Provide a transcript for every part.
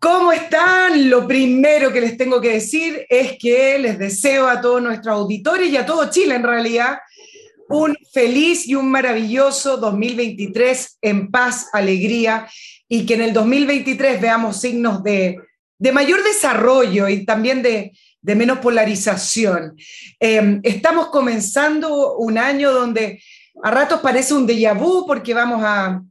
¿Cómo están? Lo primero que les tengo que decir es que les deseo a todos nuestros auditores y a todo Chile en realidad un feliz y un maravilloso 2023 en paz, alegría y que en el 2023 veamos signos de, mayor desarrollo y también de, menos polarización. Em, estamos comenzando un año donde a ratos parece un déjà vu porque vamos a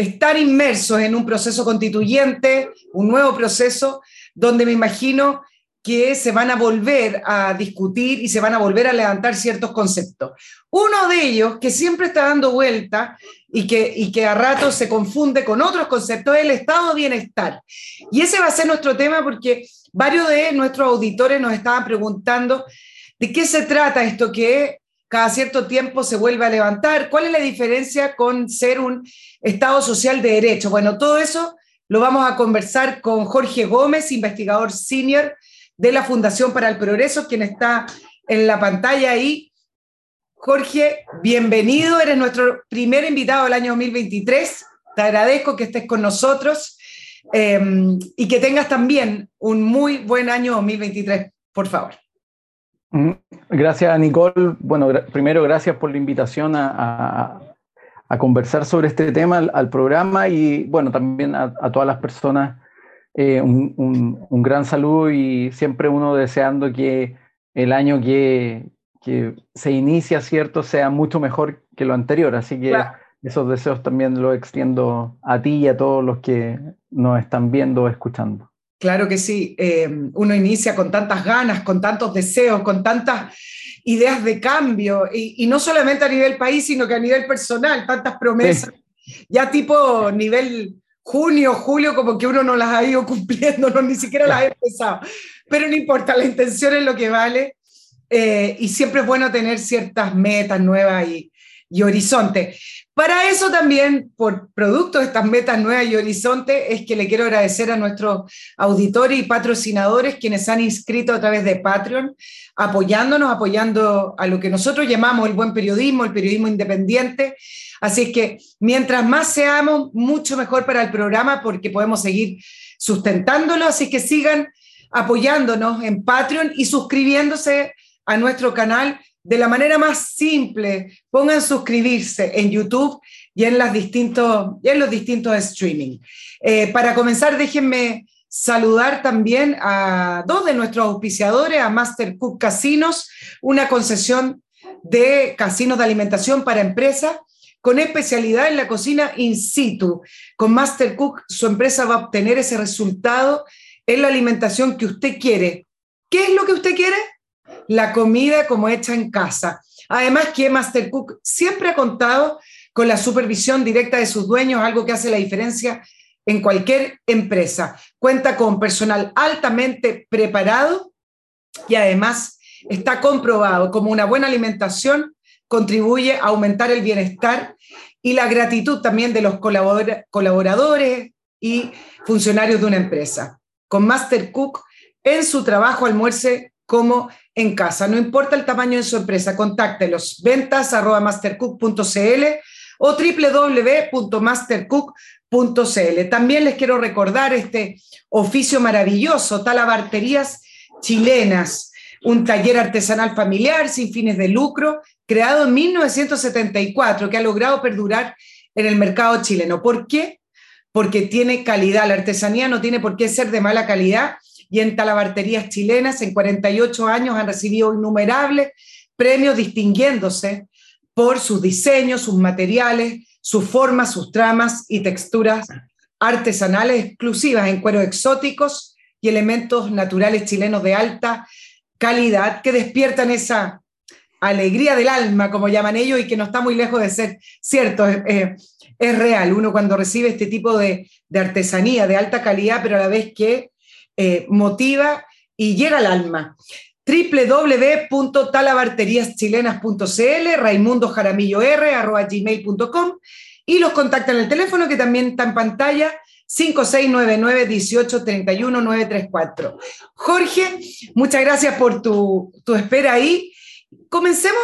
estar inmersos en un proceso constituyente, un nuevo proceso, donde me imagino que se van a volver a discutir y se van a volver a levantar ciertos conceptos. Uno de ellos, que siempre está dando vuelta y que, a ratos se confunde con otros conceptos, es el estado de bienestar. Y ese va a ser nuestro tema porque varios de nuestros auditores nos estaban preguntando de qué se trata esto que cada cierto tiempo se vuelve a levantar. ¿Cuál es la diferencia con ser un Estado social de derecho? Bueno, todo eso lo vamos a conversar con Jorge Gómez, investigador senior de la Fundación para el Progreso, quien está en la pantalla ahí. Jorge, bienvenido, eres nuestro primer invitado del año 2023. Te agradezco que estés con nosotros em, y que tengas también un muy buen año 2023, por favor. Mm, gracias, Nicole. Bueno, primero, gracias por la invitación a, conversar sobre este tema al, programa y, bueno, también a, todas las personas eh, un, gran saludo y siempre uno deseando que el año que, se inicia, ¿cierto?, sea mucho mejor que lo anterior. Así que esos deseos también los extiendo a ti y a todos los que nos están viendo o escuchando. Claro que sí, em, uno inicia con tantas ganas, con tantos deseos, con tantas ideas de cambio, y, no solamente a nivel país, sino que a nivel personal, tantas promesas, ya tipo nivel junio, julio, como que uno no las ha ido cumpliendo, no, ni siquiera las ha empezado, pero no importa, la intención es lo que vale, eh, y siempre es bueno tener ciertas metas nuevas y, y horizontes. Para eso también, por producto de estas metas nuevas y horizonte, es que le quiero agradecer a nuestros auditores y patrocinadores quienes han inscrito a través de Patreon, apoyándonos, apoyando a lo que nosotros llamamos el buen periodismo, el periodismo independiente. Así que mientras más seamos, mucho mejor para el programa porque podemos seguir sustentándolo. Así que sigan apoyándonos en Patreon y suscribiéndose a nuestro canal de la manera más simple, pongan suscribirse en YouTube y en, las distintos, en los distintos streaming. Eh, para comenzar, déjenme saludar también a dos de nuestros auspiciadores, a Master Cook Casinos, una concesión de casinos de alimentación para empresas con especialidad en la cocina in situ. Con Master Cook, su empresa va a obtener ese resultado en la alimentación que usted quiere. ¿Qué es lo que usted quiere? La comida como hecha en casa. Además que Mastercook siempre ha contado con la supervisión directa de sus dueños, algo que hace la diferencia en cualquier empresa. Cuenta con personal altamente preparado y además está comprobado como una buena alimentación contribuye a aumentar el bienestar y la gratitud también de los colaboradores y funcionarios de una empresa. Con Mastercook, en su trabajo almuerce como en casa. No importa el tamaño de su empresa, contáctelos ventas arroba mastercook.cl o www.mastercook.cl. También les quiero recordar este oficio maravilloso, talabarterías chilenas, un taller artesanal familiar sin fines de lucro, creado en 1974, que ha logrado perdurar en el mercado chileno. ¿Por qué? Porque tiene calidad. La artesanía no tiene por qué ser de mala calidad y en talabarterías chilenas. En 48 años han recibido innumerables premios distinguiéndose por sus diseños, sus materiales, sus formas, sus tramas y texturas artesanales exclusivas en cueros exóticos y elementos naturales chilenos de alta calidad que despiertan esa alegría del alma, como llaman ellos, y que no está muy lejos de ser cierto, es, real. Uno cuando recibe este tipo de, de, artesanía de alta calidad, pero a la vez que eh, motiva y llega al alma www.talabarteriaschilenas.cl, Raimundo Jaramillo R, y los contactan en el teléfono que también está en pantalla 5699 1831 934. Jorge, muchas gracias por tu, tu espera ahí. Comencemos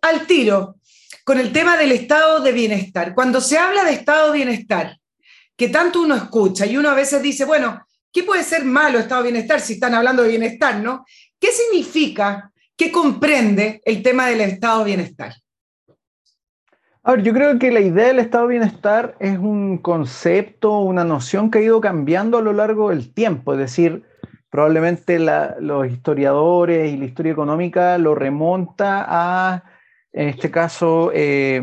al tiro con el tema del estado de bienestar. Cuando se habla de estado de bienestar, que tanto uno escucha y uno a veces dice, bueno, ¿qué puede ser malo estado de bienestar si están hablando de bienestar, no? ¿Qué significa, qué comprende el tema del estado de bienestar? A ver, yo creo que la idea del estado de bienestar es un concepto, una noción que ha ido cambiando a lo largo del tiempo. Es decir, probablemente los historiadores y la historia económica lo remonta a, en este caso, eh,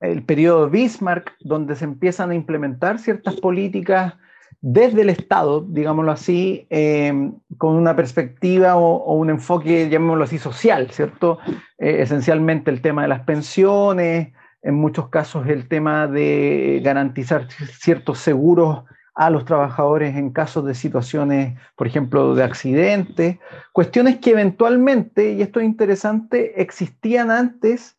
el periodo Bismarck, donde se empiezan a implementar ciertas políticas desde el Estado, digámoslo así, eh, con una perspectiva o, un enfoque, llamémoslo así, social, ¿cierto? Eh, esencialmente el tema de las pensiones, en muchos casos el tema de garantizar ciertos seguros a los trabajadores en casos de situaciones, por ejemplo, de accidentes, cuestiones que eventualmente, y esto es interesante, existían antes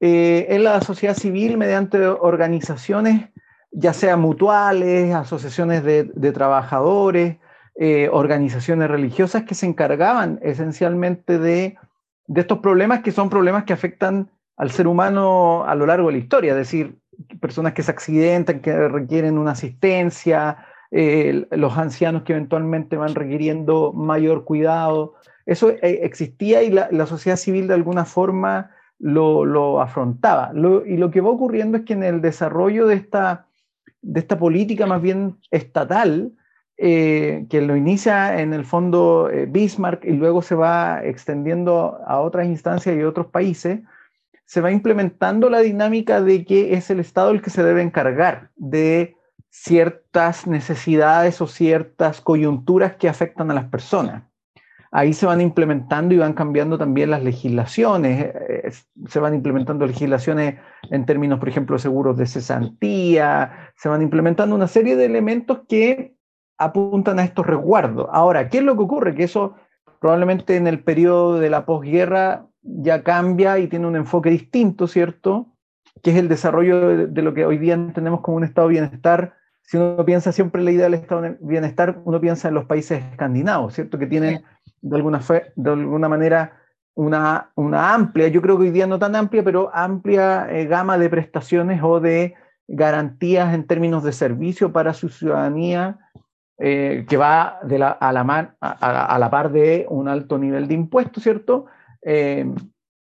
eh, en la sociedad civil mediante organizaciones ya sea mutuales, asociaciones de, trabajadores, eh, organizaciones religiosas que se encargaban esencialmente de, estos problemas que son problemas que afectan al ser humano a lo largo de la historia, es decir, personas que se accidentan, que requieren una asistencia, eh, los ancianos que eventualmente van requiriendo mayor cuidado. Eso eh, existía y la, sociedad civil de alguna forma lo, afrontaba. y lo que va ocurriendo es que en el desarrollo de esta de esta política más bien estatal, eh, que lo inicia en el fondo eh, Bismarck y luego se va extendiendo a otras instancias y otros países, se va implementando la dinámica de que es el Estado el que se debe encargar de ciertas necesidades o ciertas coyunturas que afectan a las personas ahí se van implementando y van cambiando también las legislaciones. Eh, se van implementando legislaciones en términos, por ejemplo, seguros de cesantía, se van implementando una serie de elementos que apuntan a estos resguardos. Ahora, ¿qué es lo que ocurre? Que eso probablemente en el periodo de la posguerra ya cambia y tiene un enfoque distinto, ¿cierto? Que es el desarrollo de, lo que hoy día entendemos como un estado de bienestar si uno piensa siempre en la idea del estado de bienestar, uno piensa en los países escandinavos, ¿cierto? Que tienen de alguna, fe, de alguna manera una, una, amplia, yo creo que hoy día no tan amplia, pero amplia eh, gama de prestaciones o de garantías en términos de servicio para su ciudadanía eh, que va de la, a, la a, la par de un alto nivel de impuestos, ¿cierto? Eh,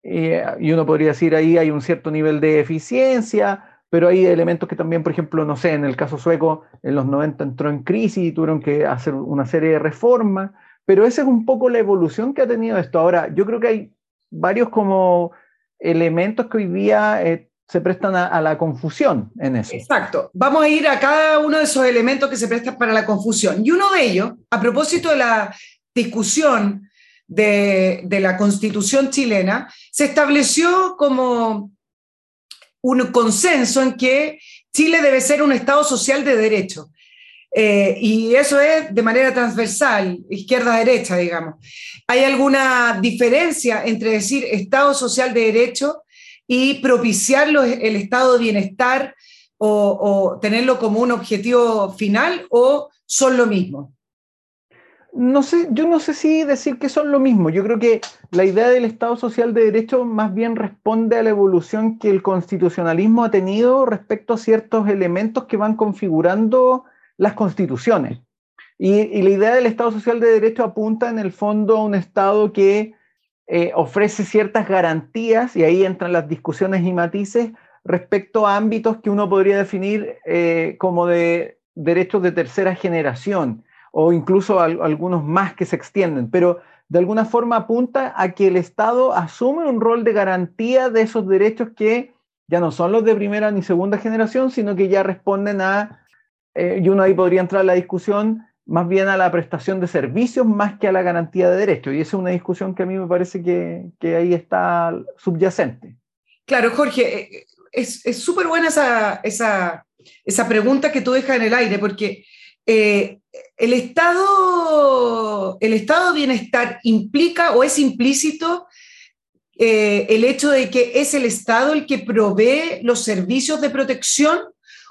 y, y, uno podría decir ahí hay un cierto nivel de eficiencia, pero hay elementos que también, por ejemplo, no sé, en el caso sueco, en los 90 entró en crisis y tuvieron que hacer una serie de reformas. Pero esa es un poco la evolución que ha tenido esto. Ahora, yo creo que hay varios como elementos que hoy día eh, se prestan a, la confusión en eso. Exacto. Vamos a ir a cada uno de esos elementos que se prestan para la confusión. Y uno de ellos, a propósito de la discusión de, de la constitución chilena, se estableció como un consenso en que Chile debe ser un Estado social de derecho. Eh, y eso es de manera transversal, izquierda-derecha, digamos. ¿Hay alguna diferencia entre decir Estado social de derecho y propiciar el estado de bienestar o, tenerlo como un objetivo final o son lo mismo? No sé, yo no sé si decir que son lo mismo. Yo creo que la idea del Estado social de derecho más bien responde a la evolución que el constitucionalismo ha tenido respecto a ciertos elementos que van configurando las constituciones. Y, la idea del Estado Social de Derecho apunta en el fondo a un Estado que eh, ofrece ciertas garantías, y ahí entran las discusiones y matices, respecto a ámbitos que uno podría definir eh, como de derechos de tercera generación, o incluso algunos más que se extienden, pero de alguna forma apunta a que el Estado asume un rol de garantía de esos derechos que ya no son los de primera ni segunda generación, sino que ya responden a eh, y uno ahí podría entrar a la discusión más bien a la prestación de servicios más que a la garantía de derechos. Y esa es una discusión que a mí me parece que, que ahí está subyacente. Claro, Jorge, eh, es súper buena esa, esa, esa, pregunta que tú dejas en el aire, porque eh, el, estado, el estado de bienestar implica o es implícito el hecho de que es el Estado el que provee los servicios de protección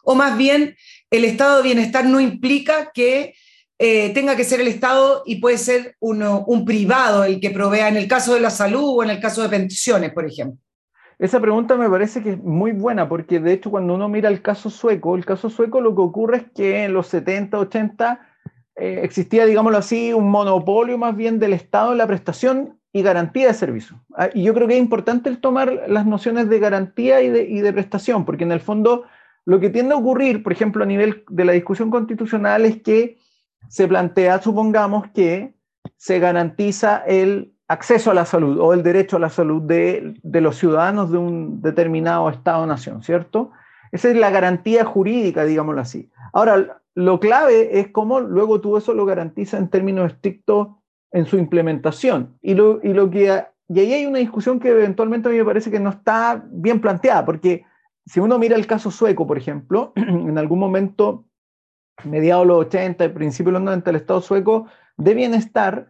o más bien el estado de bienestar no implica que eh, tenga que ser el Estado y puede ser uno, un privado el que provea en el caso de la salud o en el caso de pensiones, por ejemplo. Esa pregunta me parece que es muy buena porque de hecho cuando uno mira el caso sueco, el caso sueco lo que ocurre es que en los 70, 80 eh, existía, digámoslo así, un monopolio más bien del Estado en la prestación y garantía de servicio. Ah, y yo creo que es importante el tomar las nociones de garantía y de, y de prestación, porque en el fondo lo que tiende a ocurrir, por ejemplo, a nivel de la discusión constitucional, es que se plantea, supongamos, que se garantiza el acceso a la salud o el derecho a la salud de, de los ciudadanos de un determinado Estado-nación, ¿cierto? Esa es la garantía jurídica, digámoslo así. Ahora, lo clave es cómo luego tú eso lo garantiza en términos estrictos en su implementación. Y, lo, y, lo que, y ahí hay una discusión que eventualmente a mí me parece que no está bien planteada, porque si uno mira el caso sueco, por ejemplo, en algún momento, mediados de los 80, principios de los 90, el Estado sueco de bienestar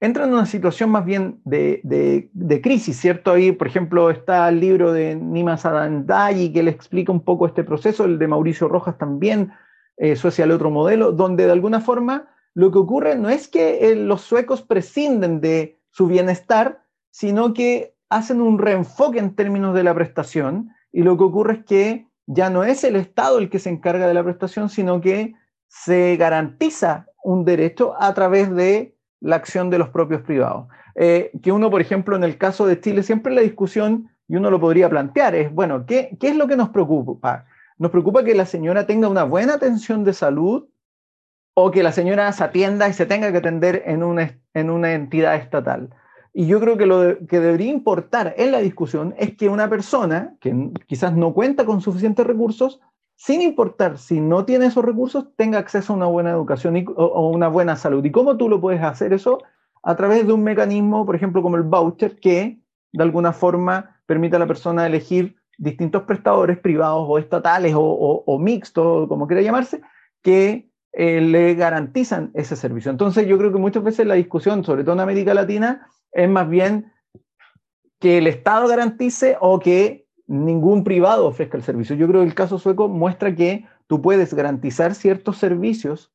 entra en una situación más bien de, de, de, crisis, ¿cierto? Ahí, por ejemplo, está el libro de Nima Sadandayi que le explica un poco este proceso, el de Mauricio Rojas también, eh, Suecia el otro modelo, donde de alguna forma lo que ocurre no es que eh, los suecos prescinden de su bienestar, sino que hacen un reenfoque en términos de la prestación y lo que ocurre es que ya no es el Estado el que se encarga de la prestación, sino que se garantiza un derecho a través de la acción de los propios privados. Eh, que uno, por ejemplo, en el caso de Chile, siempre la discusión, y uno lo podría plantear, es, bueno, ¿qué, ¿qué es lo que nos preocupa? ¿Nos preocupa que la señora tenga una buena atención de salud o que la señora se atienda y se tenga que atender en una, en una entidad estatal. Y yo creo que lo que debería importar en la discusión es que una persona que quizás no cuenta con suficientes recursos, sin importar si no tiene esos recursos, tenga acceso a una buena educación o, o una buena salud. ¿Y cómo tú lo puedes hacer eso? A través de un mecanismo, por ejemplo, como el voucher, que de alguna forma permite a la persona elegir distintos prestadores privados o estatales o, o, o mixtos, como quiera llamarse, que eh, le garantizan ese servicio. Entonces yo creo que muchas veces la discusión, sobre todo en América Latina, es más bien que el Estado garantice o que ningún privado ofrezca el servicio. Yo creo que el caso sueco muestra que tú puedes garantizar ciertos servicios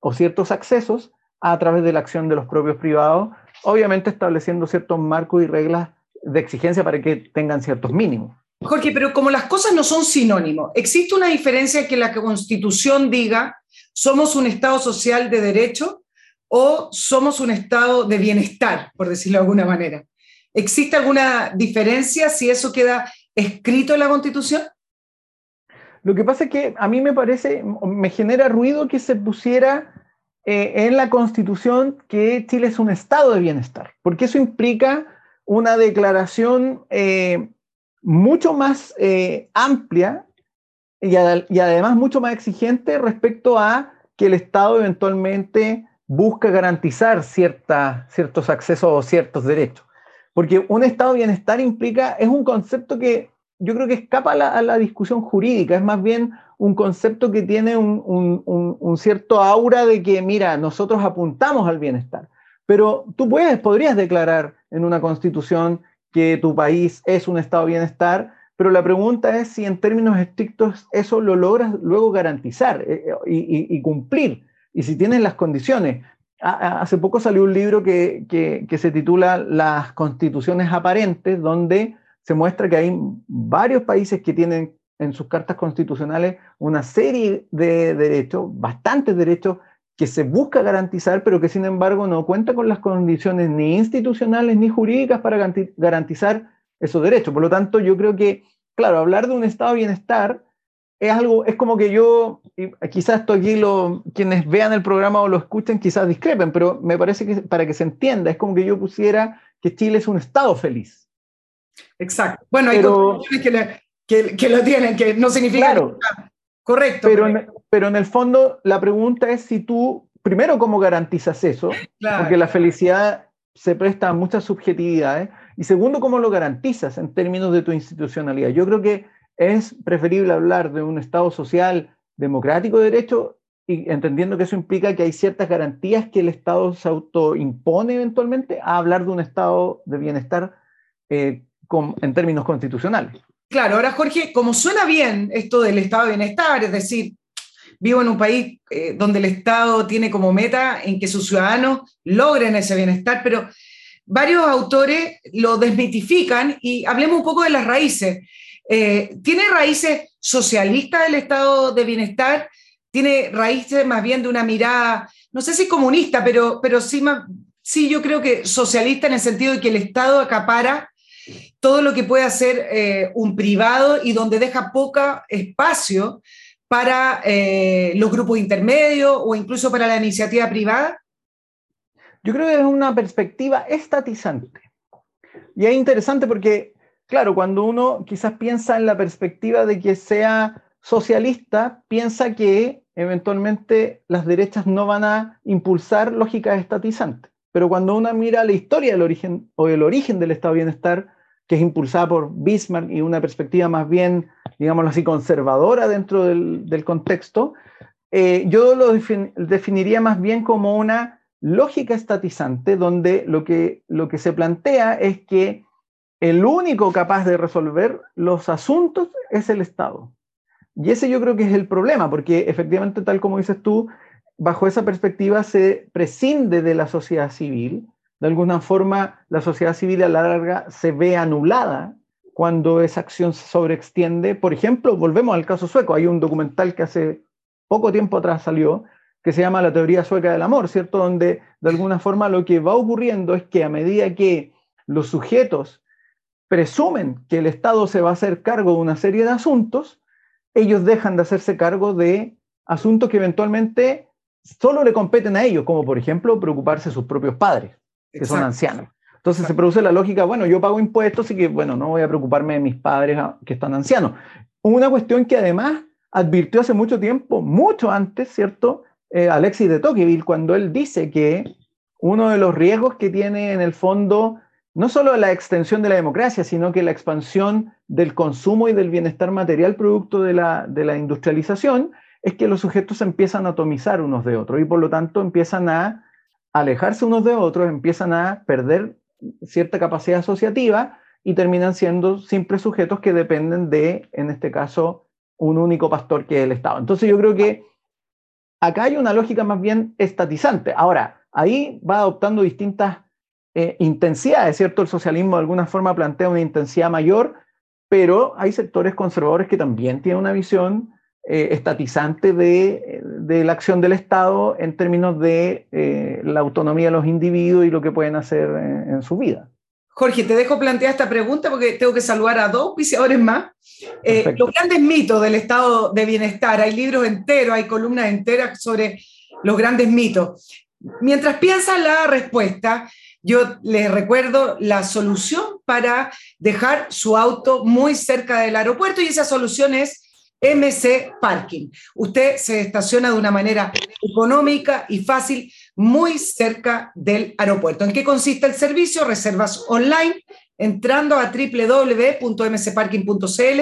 o ciertos accesos a través de la acción de los propios privados, obviamente estableciendo ciertos marcos y reglas de exigencia para que tengan ciertos mínimos. Jorge, pero como las cosas no son sinónimos, ¿existe una diferencia que la Constitución diga somos un Estado social de derecho o somos un Estado de bienestar, por decirlo de alguna manera? ¿Existe alguna diferencia si eso queda escrito en la Constitución? Lo que pasa es que a mí me parece, me genera ruido que se pusiera eh, en la Constitución que Chile es un Estado de bienestar, porque eso implica una declaración eh, mucho más eh, amplia y, además mucho más exigente respecto a que el Estado eventualmente busca garantizar ciertos accesos o ciertos derechos. Porque un estado bienestar implica, es un concepto que yo creo que escapa a la, discusión jurídica, es más bien un concepto que tiene un, un, cierto aura de que, mira, nosotros apuntamos al bienestar. Pero tú puedes, podrías declarar en una constitución que tu país es un estado de bienestar, pero la pregunta es si en términos estrictos eso lo logras luego garantizar eh, eh, y, cumplir, y si tienes las condiciones. Hace poco salió un libro que, que, se titula Las constituciones aparentes, donde se muestra que hay varios países que tienen en sus cartas constitucionales una serie de derechos, bastantes derechos que se busca garantizar, pero que sin embargo no cuenta con las condiciones ni institucionales ni jurídicas para garantizar esos derechos. Por lo tanto, yo creo que, claro, hablar de un estado de bienestar es algo, es como que yo, quizás esto aquí lo, quienes vean el programa o lo escuchen, quizás discrepen, pero me parece que para que se entienda, es como que yo pusiera que Chile es un estado feliz. Exacto. Bueno, hay pero, que, que, lo tienen, que no significa claro, correcto. Pero, pero en el fondo la pregunta es si tú, primero, ¿cómo garantizas eso? Porque la felicidad se presta a muchas subjetividades. Y segundo, ¿cómo lo garantizas en términos de tu institucionalidad? Yo creo que es preferible hablar de un Estado social democrático de derecho y entendiendo que eso implica que hay ciertas garantías que el Estado se autoimpone eventualmente a hablar de un Estado de bienestar eh, en términos constitucionales. Claro, ahora Jorge, como suena bien esto del Estado de bienestar, es decir, vivo en un país eh, donde el Estado tiene como meta en que sus ciudadanos logren ese bienestar, pero varios autores lo desmitifican y hablemos un poco de las raíces. Eh, ¿Tiene raíces socialistas el Estado de bienestar? ¿Tiene raíces más bien de una mirada no sé si comunista, pero, pero sí, sí yo creo que socialista en el sentido de que el Estado acapara todo lo que puede hacer eh, un privado y donde deja poco espacio para eh, los grupos intermedios o incluso para la iniciativa privada? Yo creo que es una perspectiva estatizante. Y es interesante porque, claro, cuando uno quizás piensa en la perspectiva de que sea socialista, piensa que eventualmente las derechas no van a impulsar lógicas estatizantes. Pero cuando uno mira la historia del origen o el origen del estado de bienestar, que es impulsada por Bismarck y una perspectiva más bien, digámoslo así, conservadora dentro del, contexto, eh, yo lo definiría más bien como una lógica estatizante, donde lo que, lo que se plantea es que el único capaz de resolver los asuntos es el Estado. Y ese yo creo que es el problema, porque efectivamente, tal como dices tú, bajo esa perspectiva se prescinde de la sociedad civil. De alguna forma, la sociedad civil a la larga se ve anulada cuando esa acción se sobreextiende. Por ejemplo, volvemos al caso sueco. Hay un documental que hace poco tiempo atrás salió, que se llama La teoría sueca del amor, ¿cierto? Donde de alguna forma lo que va ocurriendo es que a medida que los sujetos presumen que el Estado se va a hacer cargo de una serie de asuntos, ellos dejan de hacerse cargo de asuntos que eventualmente solo le competen a ellos, como por ejemplo preocuparse de sus propios padres, que son ancianos. Entonces se produce la lógica, bueno, yo pago impuestos y que, bueno, no voy a preocuparme de mis padres ah, que están ancianos. Una cuestión que además advirtió hace mucho tiempo, mucho antes, ¿cierto? Eh, Alexis de Tocqueville cuando él dice que uno de los riesgos que tiene en el fondo no solo la extensión de la democracia, sino que la expansión del consumo y del bienestar material producto de la, de la industrialización, es que los sujetos empiezan a atomizar unos de otros y por lo tanto empiezan a alejarse unos de otros, empiezan a perder cierta capacidad asociativa y terminan siendo simples sujetos que dependen de, en este caso, un único pastor que es el Estado. Entonces yo creo que Acá hay una lógica más bien estatizante. Ahora, ahí va adoptando distintas eh, intensidades, ¿cierto? El socialismo de alguna forma plantea una intensidad mayor, pero hay sectores conservadores que también tienen una visión eh, estatizante de, la acción del Estado en términos de eh, la autonomía de los individuos y lo que pueden hacer en su vida. Jorge, te dejo plantear esta pregunta porque tengo que saludar a dos auspiciadores más. Eh, los grandes mitos del estado de bienestar. Hay libros enteros, hay columnas enteras sobre los grandes mitos. Mientras piensas la respuesta, yo les recuerdo la solución para dejar su auto muy cerca del aeropuerto y esa solución es MC Parking. Usted se estaciona de una manera económica y fácil muy cerca del aeropuerto. ¿En qué consiste el servicio? Reservas online entrando a www.mcparking.cl,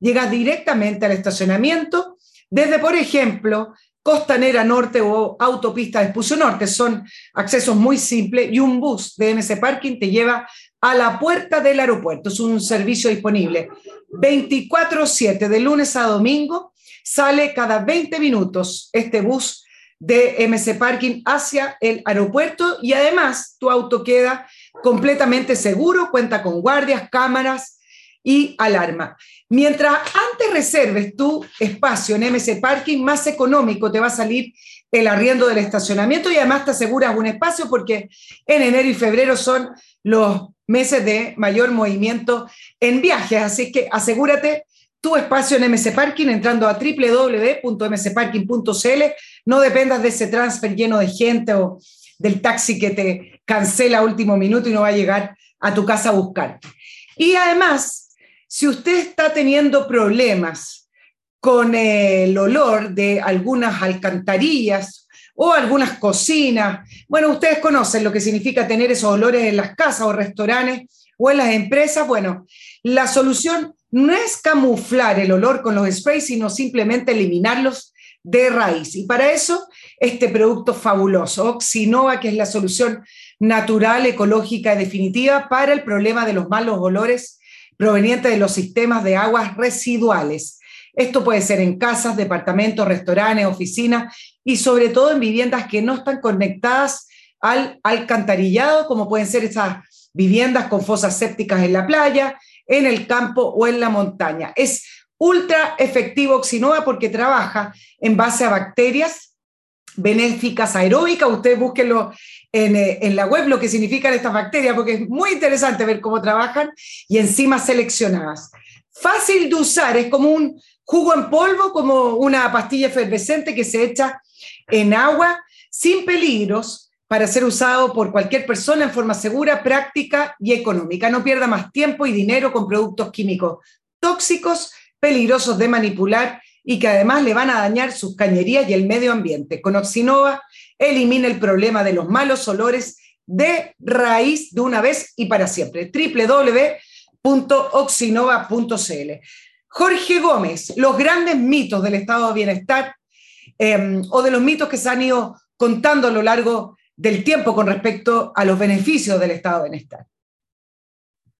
llegas directamente al estacionamiento desde, por ejemplo, Costanera Norte o Autopista de Espucio Norte. Son accesos muy simples y un bus de MC Parking te lleva a la puerta del aeropuerto. Es un servicio disponible 24/7 de lunes a domingo. Sale cada 20 minutos este bus de MC Parking hacia el aeropuerto y además tu auto queda completamente seguro, cuenta con guardias, cámaras y alarma. Mientras antes reserves tu espacio en MC Parking, más económico te va a salir el arriendo del estacionamiento y además te aseguras un espacio porque en enero y febrero son los meses de mayor movimiento en viajes, así que asegúrate tu espacio en MC Parking entrando a www.mcparking.cl. No dependas de ese transfer lleno de gente o del taxi que te cancela a último minuto y no va a llegar a tu casa a buscar. Y además, si usted está teniendo problemas con el olor de algunas alcantarillas o algunas cocinas, bueno, ustedes conocen lo que significa tener esos olores en las casas o restaurantes o en las empresas, bueno, la solución no es camuflar el olor con los sprays, sino simplemente eliminarlos de raíz. Y para eso, este producto fabuloso, Oxinova, que es la solución natural, ecológica y definitiva para el problema de los malos olores provenientes de los sistemas de aguas residuales. Esto puede ser en casas, departamentos, restaurantes, oficinas y sobre todo en viviendas que no están conectadas al alcantarillado, como pueden ser esas viviendas con fosas sépticas en la playa, en el campo o en la montaña. Es ultra efectivo Oxinova porque trabaja en base a bacterias benéficas aeróbicas. Ustedes búsquenlo en, eh, en, la web lo que significan estas bacterias, porque es muy interesante ver cómo trabajan y encima seleccionadas. Fácil de usar, es como un jugo en polvo, como una pastilla efervescente que se echa en agua, sin peligros, para ser usado por cualquier persona en forma segura, práctica y económica. No pierda más tiempo y dinero con productos químicos tóxicos, peligrosos de manipular y que además le van a dañar sus cañerías y el medio ambiente. Con Oxinova elimina el problema de los malos olores de raíz de una vez y para siempre. www.oxinova.cl. Jorge Gómez, los grandes mitos del estado de bienestar em, o de los mitos que se han ido contando a lo largo del tiempo con respecto a los beneficios del estado de bienestar.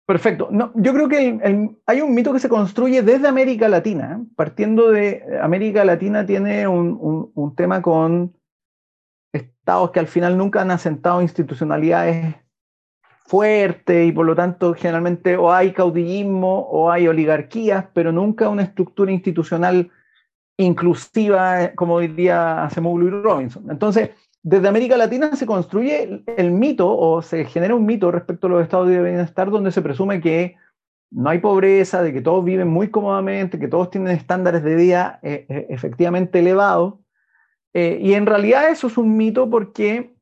Perfecto. No, yo creo que hay un mito que se construye desde América Latina. Partiendo de América Latina tiene un, tema con estados que al final nunca han asentado institucionalidades fuertes y por lo tanto generalmente o hay caudillismo o hay oligarquías, pero nunca una estructura institucional inclusiva, como diría Acemoglu y Robinson. Entonces, desde América Latina se construye el mito o se genera un mito respecto a los estados de bienestar donde se presume que no hay pobreza, de que todos viven muy cómodamente, que todos tienen estándares de vida eh, eh, efectivamente elevados. Eh, y en realidad eso es un mito porque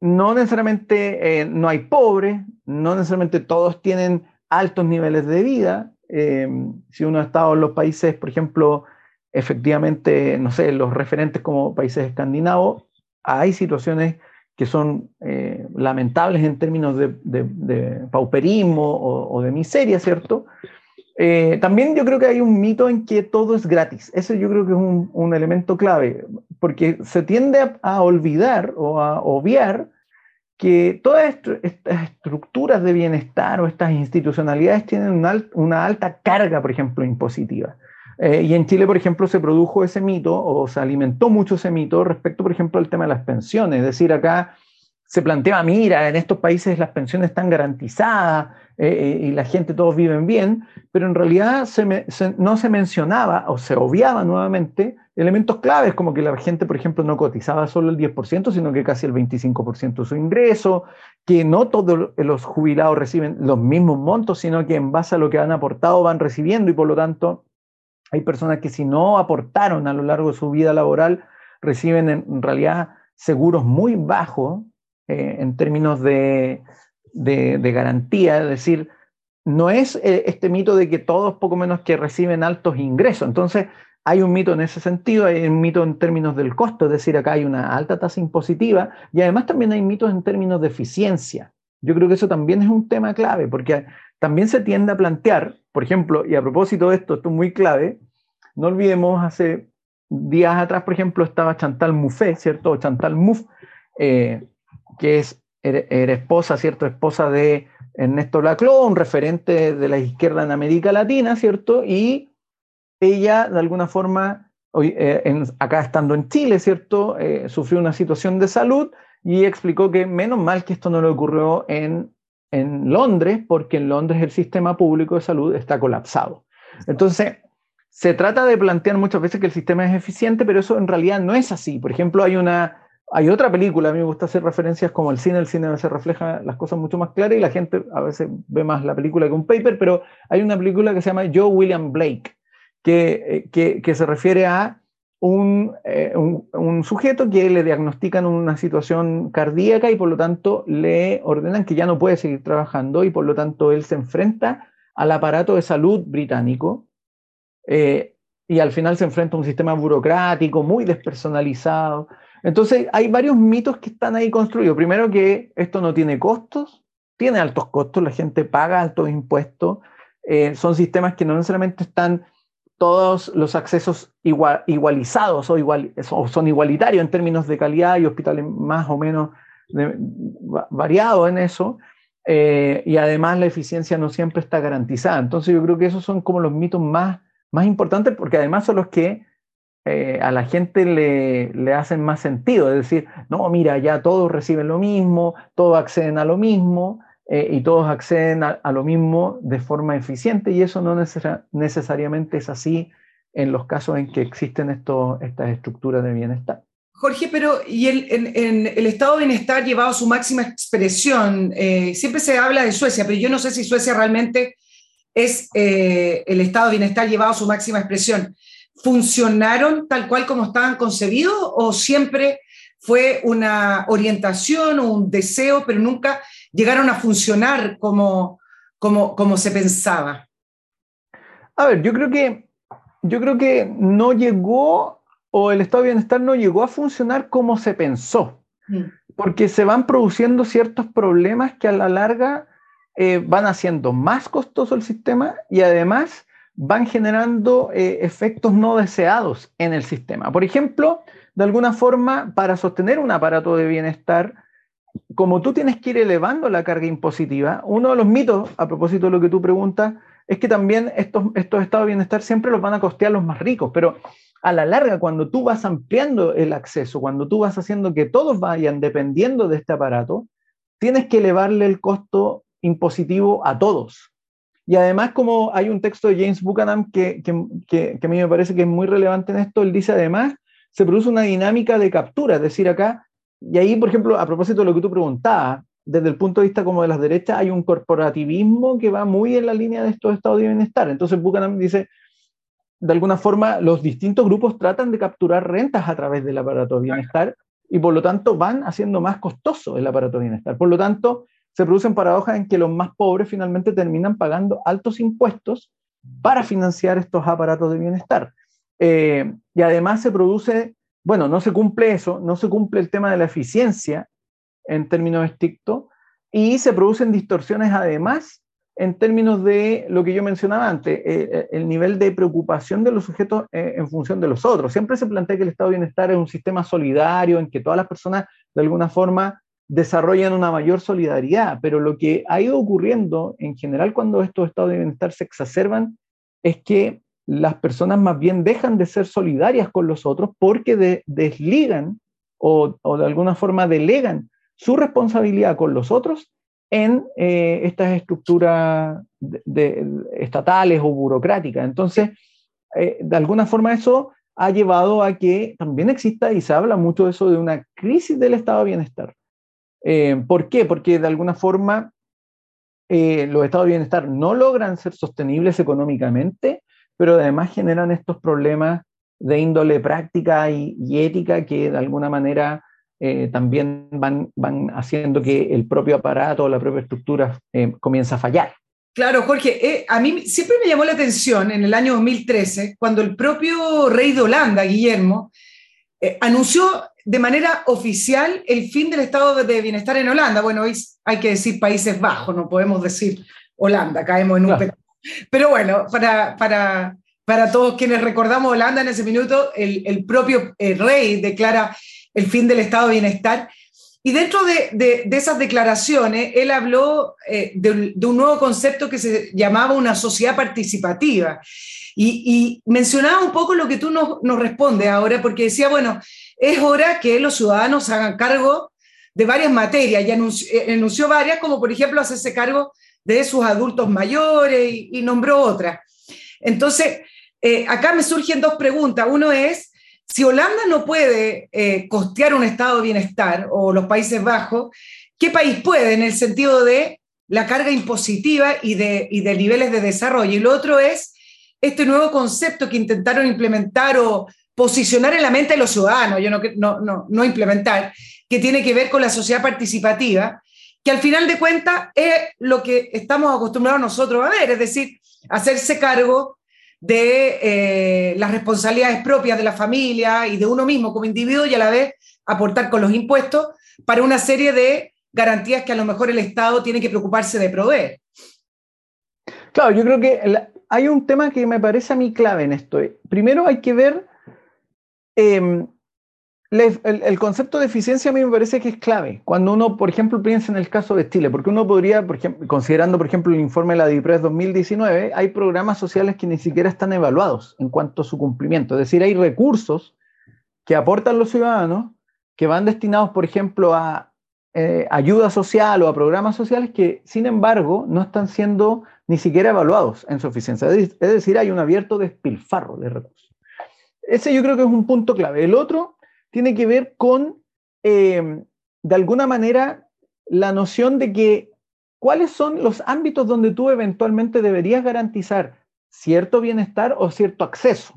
no necesariamente no hay pobres, no necesariamente todos tienen altos niveles de vida. si uno ha estado en los países, por ejemplo, efectivamente, no sé, los referentes como países escandinavos, hay situaciones que son eh, lamentables en términos de, pauperismo o, de miseria, ¿cierto? Eh, también yo creo que hay un mito en que todo es gratis. Ese yo creo que es un, elemento clave, porque se tiende a, olvidar o a obviar que todas estas estructuras de bienestar o estas institucionalidades tienen una alta carga, por ejemplo, impositiva. Eh, y en Chile, por ejemplo, se produjo ese mito o se alimentó mucho ese mito respecto, por ejemplo, al tema de las pensiones. Es decir, acá se planteaba, mira, en estos países las pensiones están garantizadas eh, eh, y la gente, todos viven bien, pero en realidad no se mencionaba o se obviaba nuevamente elementos claves como que la gente, por ejemplo, no cotizaba solo el 10%, sino que casi el 25% de su ingreso, que no todos los jubilados reciben los mismos montos, sino que en base a lo que han aportado van recibiendo y por lo tanto hay personas que si no aportaron a lo largo de su vida laboral, reciben en realidad seguros muy bajos eh, en términos de, garantía, es decir, no es eh, este mito de que todos poco menos que reciben altos ingresos. Entonces, hay un mito en ese sentido, hay un mito en términos del costo, es decir, acá hay una alta tasa impositiva y además también hay mitos en términos de eficiencia. Yo creo que eso también es un tema clave, porque también se tiende a plantear, por ejemplo, y a propósito de esto, esto es muy clave, no olvidemos, hace días atrás, por ejemplo, estaba Chantal Mouffe, ¿cierto? Chantal Mouffe, eh, que es, era, esposa, ¿cierto? Esposa de Ernesto Laclau, un referente de la izquierda en América Latina, ¿cierto? Y ella, de alguna forma, hoy, eh, acá estando en Chile, ¿cierto? Eh, sufrió una situación de salud y explicó que menos mal que esto no le ocurrió en en Londres, porque en Londres el sistema público de salud está colapsado. Entonces, se trata de plantear muchas veces que el sistema es eficiente, pero eso en realidad no es así. Por ejemplo, hay una hay otra película, a mí me gusta hacer referencias como el cine, el cine a veces refleja las cosas mucho más claras y la gente a veces ve más la película que un paper, pero hay una película que se llama Joe William Blake, que, eh, que, se refiere a eh, un, un, sujeto que le diagnostican una situación cardíaca y por lo tanto le ordenan que ya no puede seguir trabajando y por lo tanto él se enfrenta al aparato de salud británico eh, y al final se enfrenta a un sistema burocrático muy despersonalizado. Entonces hay varios mitos que están ahí construidos. Primero que esto no tiene costos, tiene altos costos, la gente paga altos impuestos, eh, son sistemas que no necesariamente están todos los accesos igualizados o, igual, son igualitarios en términos de calidad y hospitales más o menos variados en eso. Eh, y además la eficiencia no siempre está garantizada. Entonces yo creo que esos son como los mitos más, más importantes porque además son los que eh, a la gente le, le, hacen más sentido. Es decir, no, mira, ya todos reciben lo mismo, todos acceden a lo mismo. Eh, y todos acceden a, lo mismo de forma eficiente y eso no necesariamente es así en los casos en que existen estas estructuras de bienestar. Jorge, pero y el, el estado de bienestar llevado a su máxima expresión, eh, siempre se habla de Suecia, pero yo no sé si Suecia realmente es eh, el estado de bienestar llevado a su máxima expresión. ¿Funcionaron tal cual como estaban concebidos o siempre fue una orientación o un deseo, pero nunca llegaron a funcionar como, como, como se pensaba? A ver, yo creo que, yo creo que no llegó o el estado de bienestar no llegó a funcionar como se pensó, mm. porque se van produciendo ciertos problemas que a la larga eh, van haciendo más costoso el sistema y además van generando eh, efectos no deseados en el sistema. Por ejemplo, de alguna forma, para sostener un aparato de bienestar, como tú tienes que ir elevando la carga impositiva, uno de los mitos, a propósito de lo que tú preguntas, es que también estos, estos estados de bienestar siempre los van a costear los más ricos, pero a la larga, cuando tú vas ampliando el acceso, cuando tú vas haciendo que todos vayan dependiendo de este aparato, tienes que elevarle el costo impositivo a todos. Y además, como hay un texto de James Buchanan que, que, a mí me parece que es muy relevante en esto, él dice además, se produce una dinámica de captura, es decir, acá, y ahí, por ejemplo, a propósito de lo que tú preguntabas, desde el punto de vista como de las derechas, hay un corporativismo que va muy en la línea de estos estados de bienestar. Entonces Buchanan dice, de alguna forma los distintos grupos tratan de capturar rentas a través del aparato de bienestar y por lo tanto van haciendo más costoso el aparato de bienestar. Por lo tanto, se producen paradojas en que los más pobres finalmente terminan pagando altos impuestos para financiar estos aparatos de bienestar. Eh, y además se produce, bueno, no se cumple eso, no se cumple el tema de la eficiencia en términos estrictos y se producen distorsiones además en términos de lo que yo mencionaba antes, eh, eh, el nivel de preocupación de los sujetos en función de los otros. Siempre se plantea que el estado de bienestar es un sistema solidario en que todas las personas de alguna forma desarrollan una mayor solidaridad, pero lo que ha ido ocurriendo en general cuando estos estados de bienestar se exacerban es que las personas más bien dejan de ser solidarias con los otros porque desligan o, de alguna forma delegan su responsabilidad con los otros en eh, estas estructuras estatales o burocráticas. Entonces, eh, de alguna forma eso ha llevado a que también exista, y se habla mucho de eso, de una crisis del estado de bienestar. Eh, ¿Por qué? Porque de alguna forma los estados de bienestar no logran ser sostenibles económicamente, pero además generan estos problemas de índole práctica y ética que de alguna manera eh, también van, haciendo que el propio aparato o la propia estructura eh, comienza a fallar. Claro, Jorge, eh, a mí siempre me llamó la atención en el año 2013, cuando el propio rey de Holanda, Guillermo, anunció de manera oficial el fin del estado de bienestar en Holanda. Bueno, hoy hay que decir Países Bajos, no podemos decir Holanda, caemos en un... Pero bueno, para, para, para todos quienes recordamos Holanda en ese minuto, el, el propio rey declara el fin del estado de bienestar. Y dentro de, esas declaraciones, él habló eh, de, un nuevo concepto que se llamaba una sociedad participativa. Y, mencionaba un poco lo que tú nos, respondes ahora, porque decía, bueno, es hora que los ciudadanos hagan cargo de varias materias, y anunció, varias, como por ejemplo hacerse cargo de sus adultos mayores y, nombró otras. Entonces, eh, acá me surgen dos preguntas. Uno es, si Holanda no puede eh, costear un estado de bienestar o los Países Bajos, ¿qué país puede en el sentido de la carga impositiva y de, de niveles de desarrollo? Y lo otro es este nuevo concepto que intentaron implementar o posicionar en la mente de los ciudadanos, yo no, no, no, implementar, que tiene que ver con la sociedad participativa, que al final de cuentas es lo que estamos acostumbrados nosotros a ver, es decir, hacerse cargo de eh, las responsabilidades propias de la familia y de uno mismo como individuo y a la vez aportar con los impuestos para una serie de garantías que a lo mejor el Estado tiene que preocuparse de proveer. Claro, yo creo que hay un tema que me parece a mí clave en esto. Primero hay que ver em, el, concepto de eficiencia a mí me parece que es clave. Cuando uno, por ejemplo, piensa en el caso de Chile, porque uno podría, por ejemplo, considerando, por ejemplo, el informe de la DIPRES 2019, hay programas sociales que ni siquiera están evaluados en cuanto a su cumplimiento. Es decir, hay recursos que aportan los ciudadanos que van destinados, por ejemplo, a eh, ayuda social o a programas sociales que, sin embargo, no están siendo ni siquiera evaluados en su eficiencia. Es decir, hay un abierto despilfarro de recursos. Ese yo creo que es un punto clave. El otro tiene que ver con, eh, de alguna manera, la noción de que cuáles son los ámbitos donde tú eventualmente deberías garantizar cierto bienestar o cierto acceso.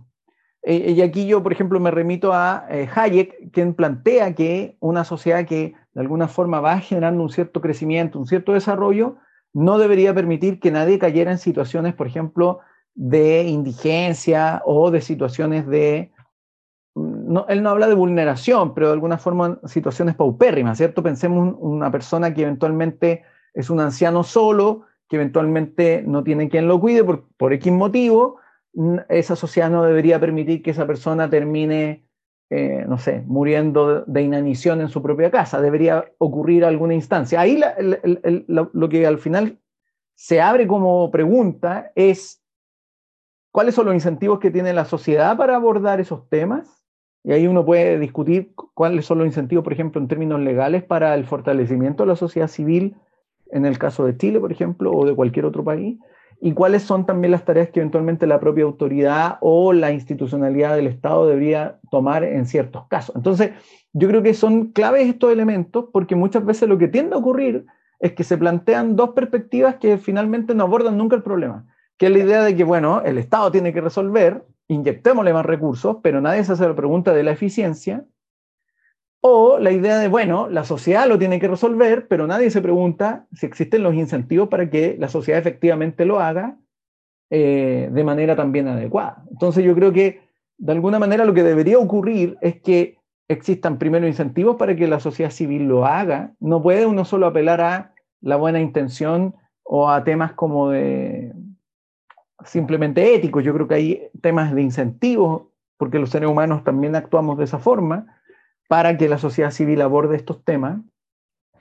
Eh, y aquí yo, por ejemplo, me remito a eh, Hayek, quien plantea que una sociedad que de alguna forma va generando un cierto crecimiento, un cierto desarrollo, no debería permitir que nadie cayera en situaciones, por ejemplo, de indigencia o de situaciones de... Él no habla de vulneración, pero de alguna forma situaciones paupérrimas, ¿cierto? Pensemos una persona que eventualmente es un anciano solo, que eventualmente no tiene quien lo cuide por, por X motivo, esa sociedad no debería permitir que esa persona termine, eh, no sé, muriendo de inanición en su propia casa. Debería ocurrir alguna instancia. Ahí lo que al final se abre como pregunta es, ¿cuáles son los incentivos que tiene la sociedad para abordar esos temas? Y ahí uno puede discutir cuáles son los incentivos, por ejemplo, en términos legales para el fortalecimiento de la sociedad civil, en el caso de Chile, por ejemplo, o de cualquier otro país y cuáles son también las tareas que eventualmente la propia autoridad o la institucionalidad del Estado debería tomar en ciertos casos. Entonces, yo creo que son claves estos elementos porque muchas veces lo que tiende a ocurrir es que se plantean dos perspectivas que finalmente no abordan nunca el problema, que es la idea de que, bueno, el Estado tiene que resolver, inyectémosle más recursos, pero nadie se hace la pregunta de la eficiencia, o la idea de, bueno, la sociedad lo tiene que resolver, pero nadie se pregunta si existen los incentivos para que la sociedad efectivamente lo haga eh, de manera también adecuada. Entonces yo creo que de alguna manera lo que debería ocurrir es que existan primero incentivos para que la sociedad civil lo haga. No puede uno solo apelar a la buena intención o a temas como de simplemente éticos. Yo creo que hay temas de incentivos, porque los seres humanos también actuamos de esa forma para que la sociedad civil aborde estos temas.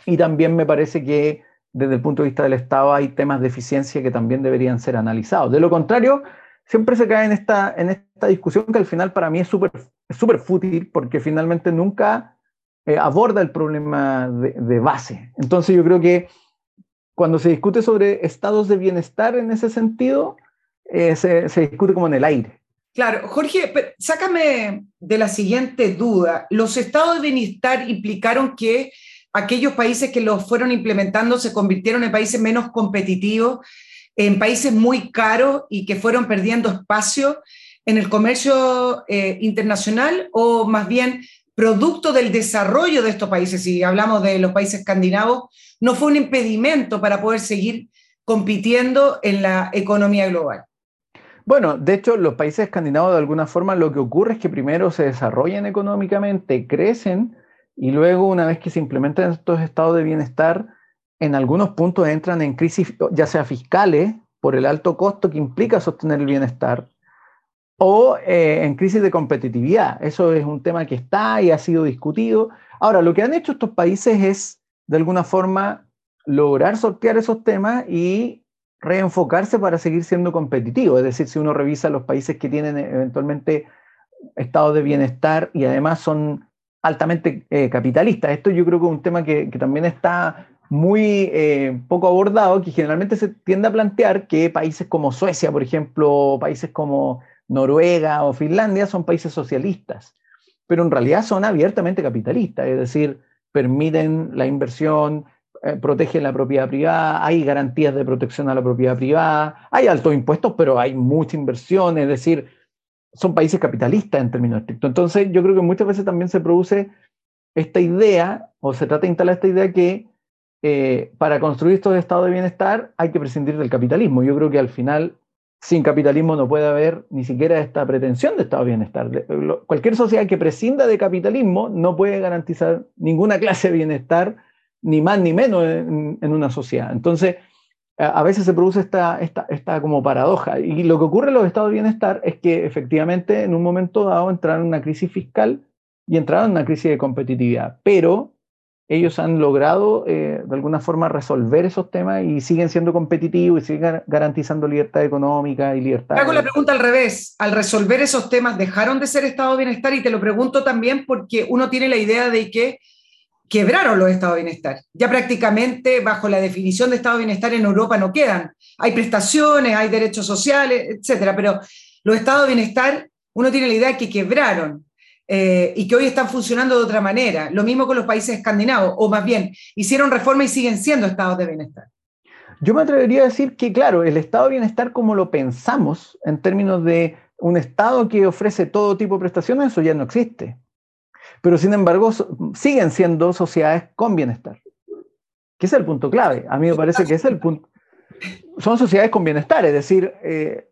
Y también me parece que desde el punto de vista del Estado hay temas de eficiencia que también deberían ser analizados. De lo contrario, siempre se cae en esta, en esta discusión que al final para mí es súper súper fútil porque finalmente nunca eh, aborda el problema de, base. Entonces yo creo que cuando se discute sobre estados de bienestar en ese sentido, eh, se, discute como en el aire. Claro, Jorge, sácame de la siguiente duda. ¿Los estados de bienestar implicaron que aquellos países que los fueron implementando se convirtieron en países menos competitivos, en países muy caros y que fueron perdiendo espacio en el comercio eh, internacional o más bien producto del desarrollo de estos países, si hablamos de los países escandinavos, no fue un impedimento para poder seguir compitiendo en la economía global? Bueno, de hecho, los países escandinavos de alguna forma lo que ocurre es que primero se desarrollan económicamente, crecen y luego una vez que se implementan estos estados de bienestar, en algunos puntos entran en crisis, ya sea fiscales, por el alto costo que implica sostener el bienestar, o eh, en crisis de competitividad. Eso es un tema que está y ha sido discutido. Ahora, lo que han hecho estos países es, de alguna forma, lograr sortear esos temas y reenfocarse para seguir siendo competitivo. Es decir, si uno revisa los países que tienen eventualmente estados de bienestar y además son altamente eh, capitalistas. Esto yo creo que es un tema que, también está muy eh, poco abordado, que generalmente se tiende a plantear que países como Suecia, por ejemplo, países como Noruega o Finlandia son países socialistas, pero en realidad son abiertamente capitalistas, es decir, permiten la inversión, eh, protege la propiedad privada, hay garantías de protección a la propiedad privada, hay altos impuestos, pero hay mucha inversión, es decir, son países capitalistas en términos estrictos. Entonces, yo creo que muchas veces también se produce esta idea, o se trata de instalar esta idea que eh, para construir estos estados de bienestar hay que prescindir del capitalismo. Yo creo que al final, sin capitalismo no puede haber ni siquiera esta pretensión de estado de bienestar. Cualquier sociedad que prescinda de capitalismo no puede garantizar ninguna clase de bienestar ni más ni menos en, una sociedad. Entonces, a, veces se produce esta, esta, esta, como paradoja. Y lo que ocurre en los estados de bienestar es que efectivamente en un momento dado entraron en una crisis fiscal y entraron en una crisis de competitividad, pero ellos han logrado eh, de alguna forma resolver esos temas y siguen siendo competitivos y siguen garantizando libertad económica y libertad. Hago la pregunta al revés. Al resolver esos temas, ¿dejaron de ser estado de bienestar? Y te lo pregunto también porque uno tiene la idea de que quebraron los estados de bienestar. Ya prácticamente bajo la definición de estado de bienestar en Europa no quedan. Hay prestaciones, hay derechos sociales, etcétera, pero los estados de bienestar, uno tiene la idea de que quebraron. eh, y que hoy están funcionando de otra manera. Lo mismo con los países escandinavos, o más bien, hicieron reforma y siguen siendo estados de bienestar. Yo me atrevería a decir que, claro, el estado de bienestar como lo pensamos en términos de un estado que ofrece todo tipo de prestaciones, eso ya no existe. Pero sin embargo, siguen siendo sociedades con bienestar. Que es el punto clave. A mí me parece que es el punto. Son sociedades con bienestar, es decir, eh,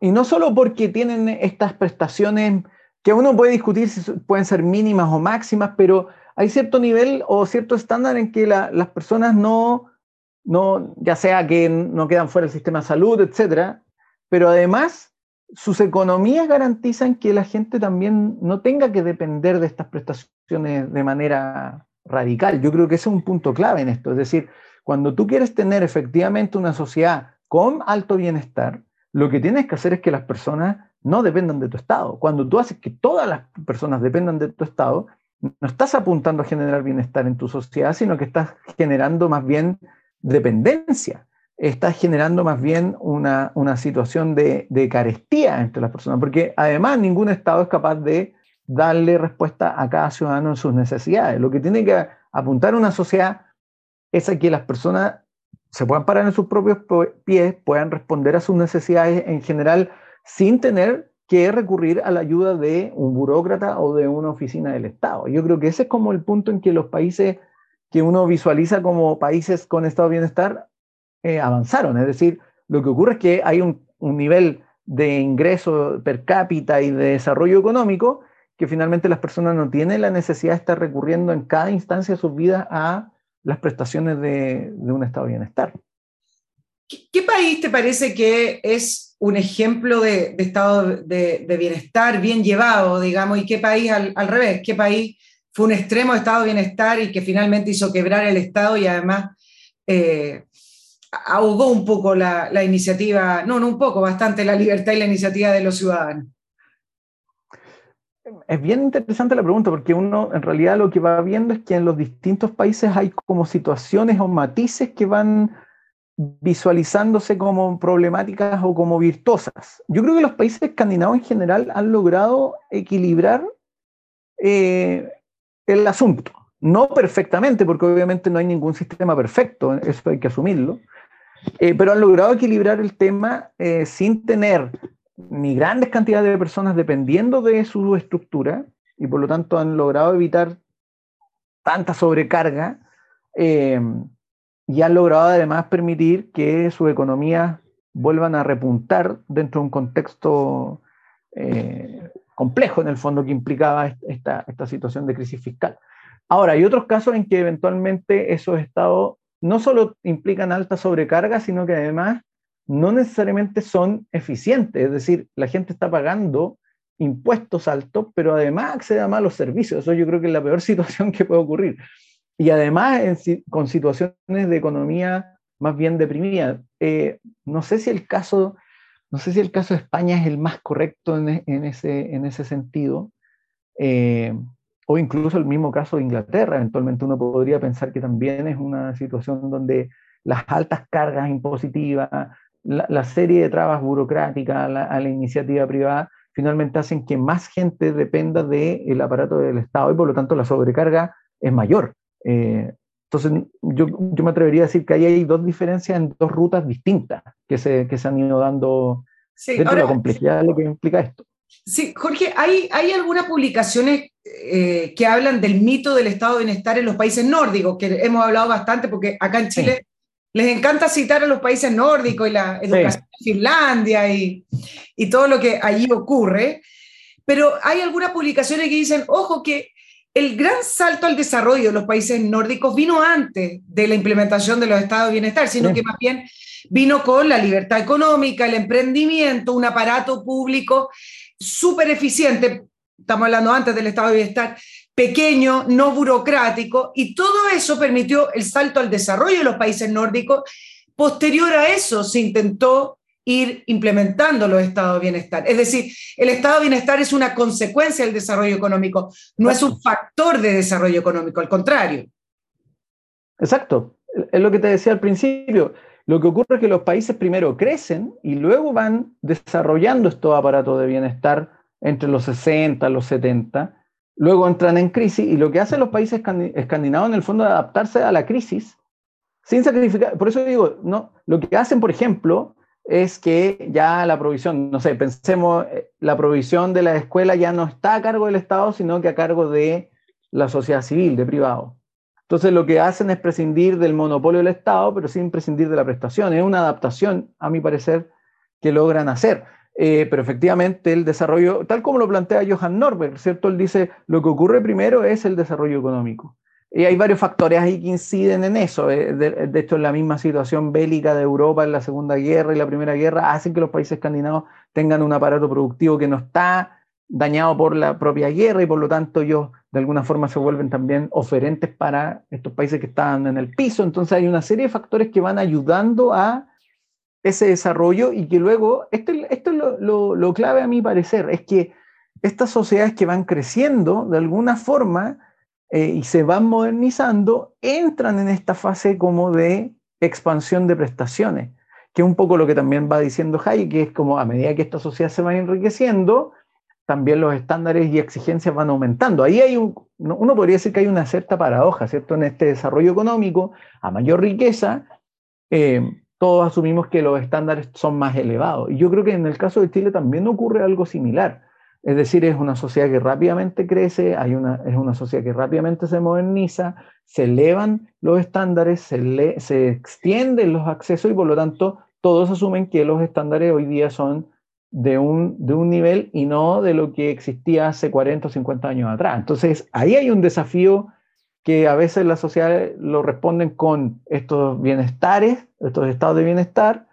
y no solo porque tienen estas prestaciones que uno puede discutir si pueden ser mínimas o máximas, pero hay cierto nivel o cierto estándar en que las personas no, no, ya sea que no quedan fuera del sistema de salud, etcétera, pero además sus economías garantizan que la gente también no tenga que depender de estas prestaciones de manera radical. Yo creo que ese es un punto clave en esto. Es decir, cuando tú quieres tener efectivamente una sociedad con alto bienestar, lo que tienes que hacer es que las personas no dependan de tu Estado. Cuando tú haces que todas las personas dependan de tu Estado, no estás apuntando a generar bienestar en tu sociedad, sino que estás generando más bien dependencia. Estás generando más bien una, situación de, de, carestía entre las personas, porque además ningún Estado es capaz de darle respuesta a cada ciudadano en sus necesidades. Lo que tiene que apuntar una sociedad es a que las personas se puedan parar en sus propios pies, puedan responder a sus necesidades en general sin tener que recurrir a la ayuda de un burócrata o de una oficina del Estado. Yo creo que ese es como el punto en que los países que uno visualiza como países con estado de bienestar eh, avanzaron. Es decir, lo que ocurre es que hay un, nivel de ingreso per cápita y de desarrollo económico que finalmente las personas no tienen la necesidad de estar recurriendo en cada instancia de sus vidas a las prestaciones de, un estado de bienestar. ¿Qué, país te parece que es un ejemplo de, estado de, bienestar bien llevado, digamos, y qué país al, revés, qué país fue un extremo de estado de bienestar y que finalmente hizo quebrar el Estado y además eh, ahogó un poco la, iniciativa, no, no un poco, bastante la libertad y la iniciativa de los ciudadanos. Es bien interesante la pregunta porque uno en realidad lo que va viendo es que en los distintos países hay como situaciones o matices que van visualizándose como problemáticas o como virtuosas. Yo creo que los países escandinavos en general han logrado equilibrar eh, el asunto. No perfectamente, porque obviamente no hay ningún sistema perfecto, eso hay que asumirlo, eh, pero han logrado equilibrar el tema eh, sin tener ni grandes cantidades de personas dependiendo de su estructura y por lo tanto han logrado evitar tanta sobrecarga y han logrado además permitir que su economía vuelvan a repuntar dentro de un contexto eh, complejo en el fondo que implicaba esta, esta situación de crisis fiscal. Ahora, hay otros casos en que eventualmente esos estados no solo implican alta sobrecarga, sino que además no necesariamente son eficientes, es decir, la gente está pagando impuestos altos, pero además accede a malos servicios. Eso yo creo que es la peor situación que puede ocurrir y además con situaciones de economía más bien deprimida. Eh, no sé si el caso, no sé si el caso de España es el más correcto en, ese, en ese sentido, eh, o incluso el mismo caso de Inglaterra. Eventualmente uno podría pensar que también es una situación donde las altas cargas impositivas, la, serie de trabas burocráticas a la, iniciativa privada, finalmente hacen que más gente dependa del aparato del Estado y por lo tanto la sobrecarga es mayor. Eh, entonces, yo, yo, me atrevería a decir que ahí hay dos diferencias en dos rutas distintas que se, que se han ido dando dentro de la complejidad de lo que implica esto. Sí, Jorge, ¿hay, hay algunas publicaciones eh, que hablan del mito del estado de bienestar en los países nórdicos? Que hemos hablado bastante porque acá en Chile les encanta citar a los países nórdicos y la educación de Finlandia y, y todo lo que allí ocurre. Pero hay algunas publicaciones que dicen, ojo, que el gran salto al desarrollo de los países nórdicos vino antes de la implementación de los estados de bienestar, sino que más bien vino con la libertad económica, el emprendimiento, un aparato público súper eficiente, estamos hablando antes del estado de bienestar, pequeño, no burocrático, y todo eso permitió el salto al desarrollo de los países nórdicos. Posterior a eso se intentó ir implementando los estados de bienestar. Es decir, el estado de bienestar es una consecuencia del desarrollo económico, no es un factor de desarrollo económico, al contrario. Exacto, es lo que te decía al principio. Lo que ocurre es que los países primero crecen y luego van desarrollando estos aparatos de bienestar entre los 60 y los 70 luego entran en crisis y lo que hacen los países escandinavos en el fondo es adaptarse a la crisis sin sacrificar. Por eso digo, no, lo que hacen, por ejemplo, es que ya la provisión, no sé, pensemos, eh, la provisión de la escuela ya no está a cargo del Estado, sino que a cargo de la sociedad civil, de privado. Entonces lo que hacen es prescindir del monopolio del Estado, pero sin prescindir de la prestación. Es una adaptación, a mi parecer, que logran hacer. Eh, pero efectivamente el desarrollo, tal como lo plantea Johan Norberg, ¿cierto? Él dice, lo que ocurre primero es el desarrollo económico. Y hay varios factores ahí que inciden en eso. Eh, de, de, hecho, la misma situación bélica de Europa en la Segunda Guerra y la Primera Guerra hacen que los países escandinavos tengan un aparato productivo que no está dañado por la propia guerra y por lo tanto ellos de alguna forma se vuelven también oferentes para estos países que están en el piso. Entonces hay una serie de factores que van ayudando a ese desarrollo y que luego, esto, esto es lo, lo, clave a mi parecer, es que estas sociedades que van creciendo de alguna forma eh, y se van modernizando, entran en esta fase como de expansión de prestaciones, que es un poco lo que también va diciendo Hayek, que es como a medida que esta sociedad se va enriqueciendo, también los estándares y exigencias van aumentando. Ahí hay un, uno podría decir que hay una cierta paradoja, ¿cierto? En este desarrollo económico, a mayor riqueza, eh, todos asumimos que los estándares son más elevados. Y yo creo que en el caso de Chile también ocurre algo similar. Es decir, es una sociedad que rápidamente crece, hay una, es una sociedad que rápidamente se moderniza, se elevan los estándares, se, se extienden los accesos y por lo tanto todos asumen que los estándares hoy día son de un, de un nivel y no de lo que existía hace 40 o 50 años atrás. Entonces, ahí hay un desafío que a veces las sociedades lo responden con estos bienestares, estos estados de bienestar,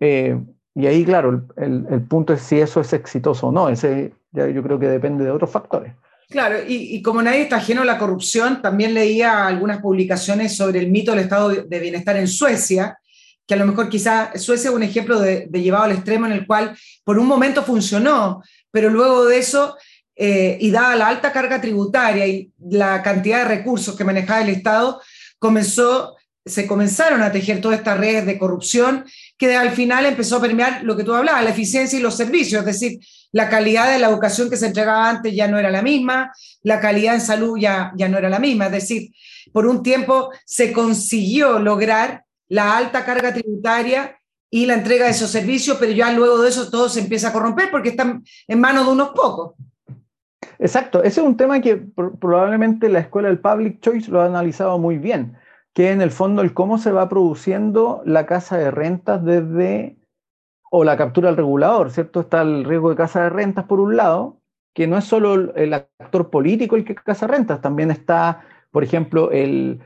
eh, y ahí, claro, el, punto es si eso es exitoso o no. Ese yo creo que depende de otros factores. Claro, y, y, como nadie está ajeno a la corrupción, también leía algunas publicaciones sobre el mito del estado de bienestar en Suecia, que a lo mejor quizás Suecia es un ejemplo de, de, llevado al extremo en el cual por un momento funcionó, pero luego de eso, eh, y dada la alta carga tributaria y la cantidad de recursos que manejaba el Estado, comenzó, se comenzaron a tejer todas estas redes de corrupción que al final empezó a permear lo que tú hablabas, la eficiencia y los servicios, es decir, la calidad de la educación que se entregaba antes ya no era la misma, la calidad en salud ya, ya no era la misma, es decir, por un tiempo se consiguió lograr la alta carga tributaria y la entrega de esos servicios, pero ya luego de eso todo se empieza a corromper porque están en manos de unos pocos. Exacto, ese es un tema que probablemente la escuela del Public Choice lo ha analizado muy bien, que en el fondo el cómo se va produciendo la casa de rentas desde, o la captura del regulador, ¿cierto? Está el riesgo de casa de rentas por un lado, que no es solo el actor político el que casa rentas, también está, por ejemplo, el,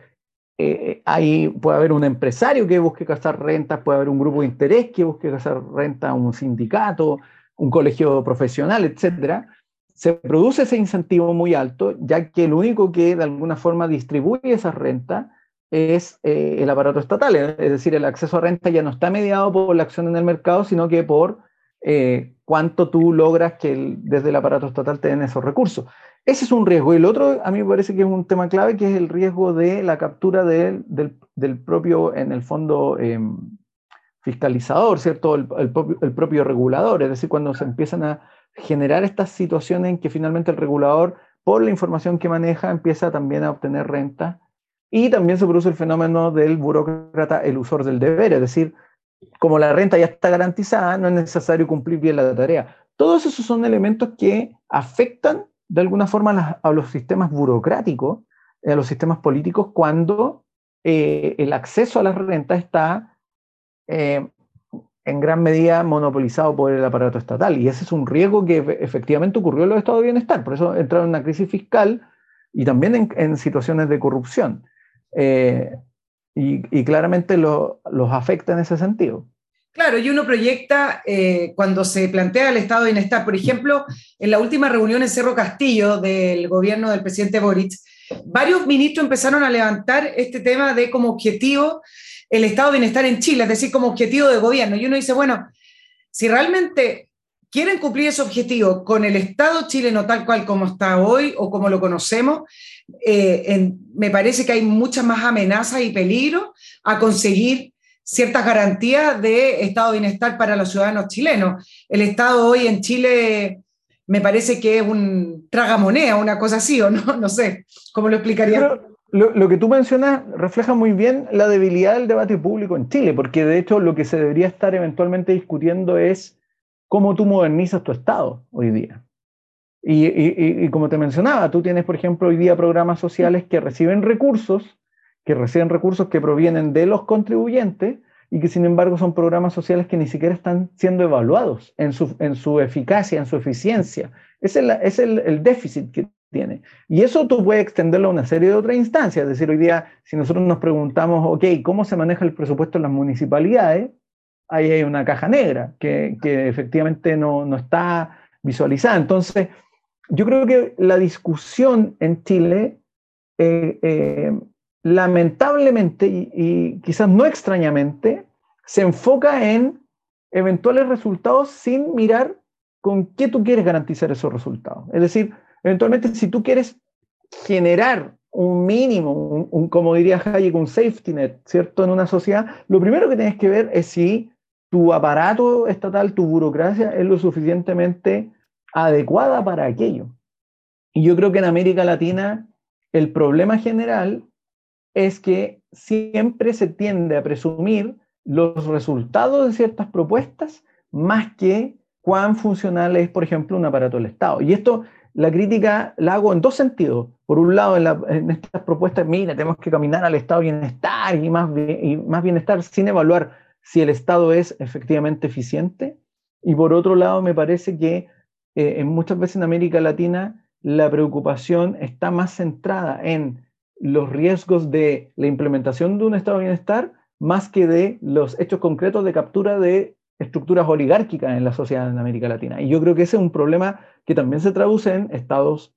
eh, ahí puede haber un empresario que busque cazar rentas, puede haber un grupo de interés que busque cazar rentas, un sindicato, un colegio profesional, etc. Se produce ese incentivo muy alto, ya que el único que de alguna forma distribuye esa renta es eh, el aparato estatal, es decir, el acceso a renta ya no está mediado por la acción en el mercado, sino que por eh, cuánto tú logras que desde el aparato estatal te den esos recursos. Ese es un riesgo. Y el otro, a mí me parece que es un tema clave, que es el riesgo de la captura del, del, propio, en el fondo, em, fiscalizador, ¿cierto? El, el, el, propio, regulador. Es decir, cuando se empiezan a generar estas situaciones en que finalmente el regulador, por la información que maneja, empieza también a obtener renta. Y también se produce el fenómeno del burócrata, el usor del deber. Es decir, como la renta ya está garantizada, no es necesario cumplir bien la tarea. Todos esos son elementos que afectan de alguna forma a, los sistemas burocráticos, a los sistemas políticos, cuando eh, el acceso a la renta está eh, en gran medida monopolizado por el aparato estatal. Y ese es un riesgo que efectivamente ocurrió en los estados de bienestar. Por eso entraron en una crisis fiscal y también en, situaciones de corrupción. Eh, y, claramente los afecta en ese sentido. Claro, y uno proyecta eh, cuando se plantea el estado de bienestar. Por ejemplo, en la última reunión en Cerro Castillo del gobierno del presidente Boric, varios ministros empezaron a levantar este tema de como objetivo el estado de bienestar en Chile, es decir, como objetivo de gobierno. Y uno dice, bueno, si realmente quieren cumplir ese objetivo con el Estado chileno tal cual como está hoy o como lo conocemos, eh, me parece que hay muchas más amenazas y peligros a conseguir ciertas garantías de estado de bienestar para los ciudadanos chilenos. El Estado hoy en Chile me parece que es un tragamonea, una cosa así, o no, no sé, ¿cómo lo explicaría? Lo, que tú mencionas refleja muy bien la debilidad del debate público en Chile, porque de hecho lo que se debería estar eventualmente discutiendo es cómo tú modernizas tu Estado hoy día. Y, como te mencionaba, tú tienes, por ejemplo, hoy día programas sociales que reciben recursos, que reciben recursos que provienen de los contribuyentes y que sin embargo son programas sociales que ni siquiera están siendo evaluados en su, en su eficacia, en su eficiencia. Es, es el, el, déficit que tiene. Y eso tú puedes extenderlo a una serie de otras instancias. Es decir, hoy día, si nosotros nos preguntamos, ok, ¿cómo se maneja el presupuesto en las municipalidades? Ahí hay una caja negra que, efectivamente no, no está visualizada. Entonces, yo creo que la discusión en Chile, eh, eh, lamentablemente y, quizás no extrañamente, se enfoca en eventuales resultados sin mirar con qué tú quieres garantizar esos resultados. Es decir, eventualmente si tú quieres generar un mínimo, un, como diría Hayek, un safety net, ¿cierto? En una sociedad, lo primero que tienes que ver es si tu aparato estatal, tu burocracia es lo suficientemente adecuada para aquello. Y yo creo que en América Latina el problema general es que siempre se tiende a presumir los resultados de ciertas propuestas más que cuán funcional es, por ejemplo, un aparato del Estado. Y esto, la crítica la hago en dos sentidos. Por un lado, en, estas propuestas, mira, tenemos que caminar al Estado bienestar y más, y más bienestar sin evaluar si el Estado es efectivamente eficiente. Y por otro lado, me parece que eh, muchas veces en América Latina la preocupación está más centrada en los riesgos de la implementación de un estado de bienestar más que de los hechos concretos de captura de estructuras oligárquicas en la sociedad en América Latina. Y yo creo que ese es un problema que también se traduce en estados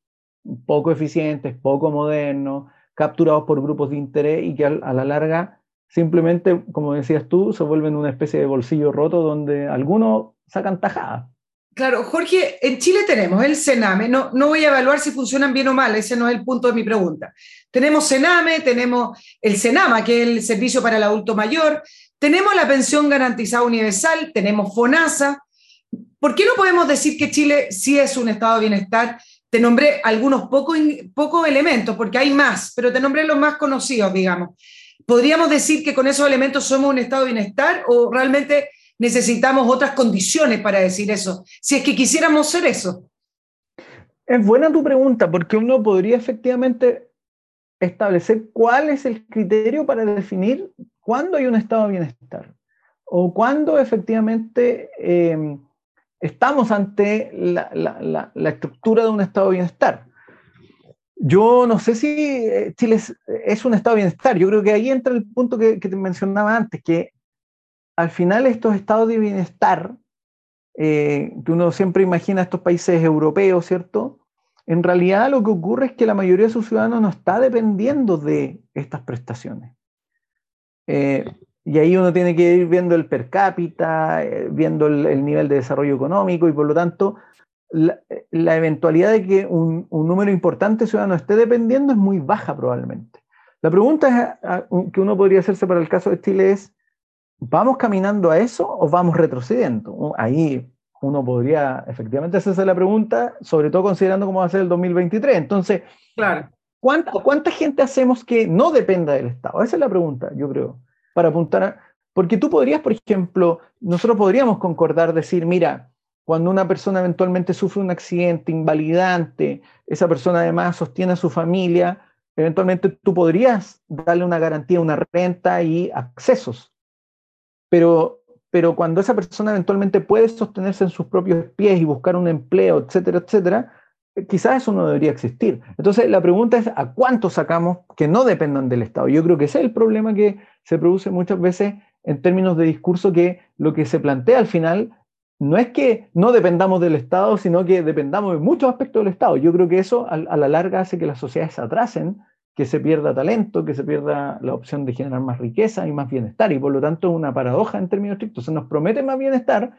poco eficientes, poco modernos, capturados por grupos de interés y que a, la larga simplemente, como decías tú, se vuelven una especie de bolsillo roto donde algunos sacan tajadas. Claro, Jorge, en Chile tenemos el Sename, no, no voy a evaluar si funcionan bien o mal, ese no es el punto de mi pregunta. Tenemos Sename, tenemos el Senama, que es el Servicio para el Adulto Mayor, tenemos la Pensión Garantizada Universal, tenemos FONASA. ¿Por qué no podemos decir que Chile sí es un estado de bienestar? Te nombré algunos pocos elementos, porque hay más, pero te nombré los más conocidos, digamos. ¿Podríamos decir que con esos elementos somos un estado de bienestar o realmente necesitamos otras condiciones para decir eso, si es que quisiéramos ser eso. Es buena tu pregunta, porque uno podría efectivamente establecer cuál es el criterio para definir cuándo hay un estado de bienestar o cuándo efectivamente em, estamos ante la, estructura de un estado de bienestar. Yo no sé si eh, Chile es, un estado de bienestar. Yo creo que ahí entra el punto que, que te mencionaba antes, que al final estos estados de bienestar, eh, que uno siempre imagina estos países europeos, ¿cierto? En realidad lo que ocurre es que la mayoría de sus ciudadanos no está dependiendo de estas prestaciones. Eh, y ahí uno tiene que ir viendo el per cápita, eh, viendo el, nivel de desarrollo económico y por lo tanto la, eventualidad de que un, número importante de ciudadanos esté dependiendo es muy baja probablemente. La pregunta que uno podría hacerse para el caso de Chile es, ¿Vamos caminando a eso o vamos retrocediendo? Ahí uno podría efectivamente hacerse la pregunta, sobre todo considerando cómo va a ser el 2023. Entonces, claro. ¿cuánta, ¿cuánta gente hacemos que no dependa del Estado? Esa es la pregunta, yo creo, para apuntar a... Porque tú podrías, por ejemplo, nosotros podríamos concordar, decir, mira, cuando una persona eventualmente sufre un accidente invalidante, esa persona además sostiene a su familia, eventualmente tú podrías darle una garantía, una renta y accesos pero, pero cuando esa persona eventualmente puede sostenerse en sus propios pies y buscar un empleo, etcétera, etcétera, quizás eso no debería existir. Entonces, la pregunta es, ¿a cuánto sacamos que no dependan del Estado? Yo creo que ese es el problema que se produce muchas veces en términos de discurso, que lo que se plantea al final no es que no dependamos del Estado, sino que dependamos de muchos aspectos del Estado. Yo creo que eso a, la larga hace que las sociedades se atrasen que se pierda talento, que se pierda la opción de generar más riqueza y más bienestar. Y por lo tanto es una paradoja en términos estrictos. Se nos promete más bienestar,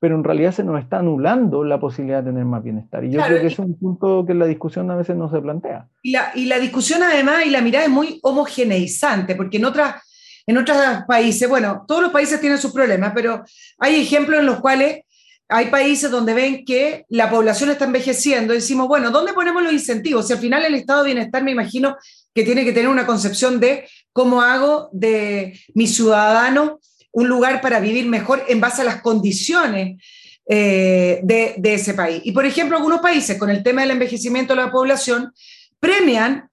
pero en realidad se nos está anulando la posibilidad de tener más bienestar. Y yo creo que es un punto que la discusión a veces no se plantea. Y la, y la discusión además y la mirada es muy homogeneizante, porque en otras... En otros países, bueno, todos los países tienen sus problemas, pero hay ejemplos en los cuales hay países donde ven que la población está envejeciendo y decimos, bueno, ¿dónde ponemos los incentivos? Si al final el estado de bienestar me imagino que tiene que tener una concepción de cómo hago de mi ciudadano un lugar para vivir mejor en base a las condiciones eh, de, de, ese país. Y por ejemplo, algunos países con el tema del envejecimiento de la población premian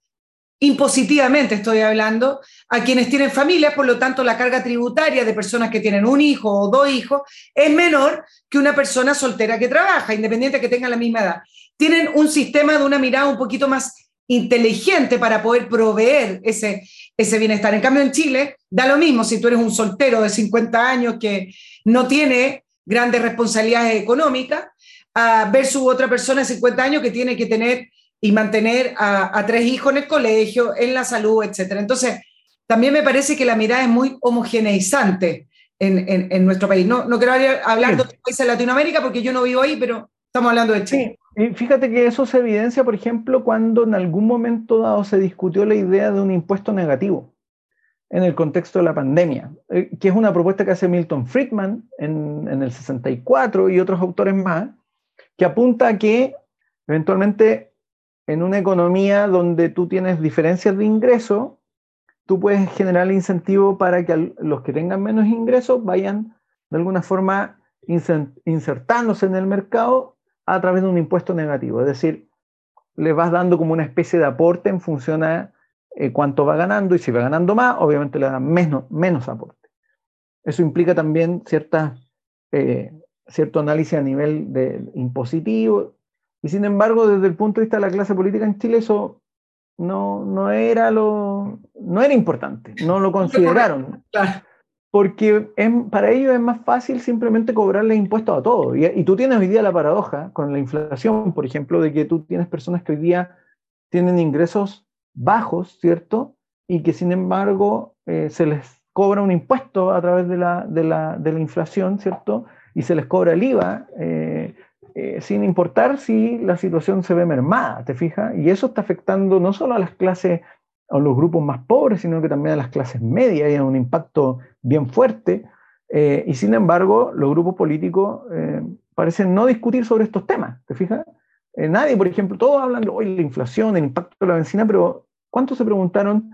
impositivamente, estoy hablando, a quienes tienen familias, por lo tanto la carga tributaria de personas que tienen un hijo o dos hijos es menor que una persona soltera que trabaja, independiente de que tenga la misma edad. Tienen un sistema de una mirada un poquito más inteligente para poder proveer ese, ese bienestar. En cambio, en Chile da lo mismo si tú eres un soltero de 50 años que no tiene grandes responsabilidades económicas, versus otra persona de 50 años que tiene que tener y mantener a, tres hijos en el colegio, en la salud, etc. Entonces, también me parece que la mirada es muy homogeneizante en, en, nuestro país. No, no quiero hablar de otros países de Latinoamérica porque yo no vivo ahí, pero estamos hablando de Chile. Sí. Y fíjate que eso se evidencia, por ejemplo, cuando en algún momento dado se discutió la idea de un impuesto negativo en el contexto de la pandemia, eh, que es una propuesta que hace Milton Friedman en, en el 64 y otros autores más, que apunta a que eventualmente en una economía donde tú tienes diferencias de ingreso, tú puedes generar incentivo para que los que tengan menos ingresos vayan de alguna forma insertándose en el mercado a través de un impuesto negativo. Es decir, le vas dando como una especie de aporte en función a eh, cuánto va ganando y si va ganando más, obviamente le dan menos, menos aporte. Eso implica también eh, cierto análisis a nivel de impositivo y sin embargo, desde el punto de vista de la clase política en Chile, eso no, no, era, lo, no era importante, no lo consideraron. Porque para ellos es más fácil simplemente cobrarle impuestos a todo. Y, tú tienes hoy día la paradoja con la inflación, por ejemplo, de que tú tienes personas que hoy día tienen ingresos bajos, ¿cierto? Y que sin embargo eh, se les cobra un impuesto a través de la, de la, de la inflación, ¿cierto? Y se les cobra el IVA. Eh, eh, sin importar si la situación se ve mermada, ¿te fijas? Y eso está afectando no solo a las clases, a los grupos más pobres, sino que también a las clases medias y un impacto bien fuerte. Eh, y sin embargo, los grupos políticos eh, parecen no discutir sobre estos temas, ¿te fijas? nadie, por ejemplo, todos hablan de hoy la inflación, el impacto de la benzina, pero ¿cuántos se preguntaron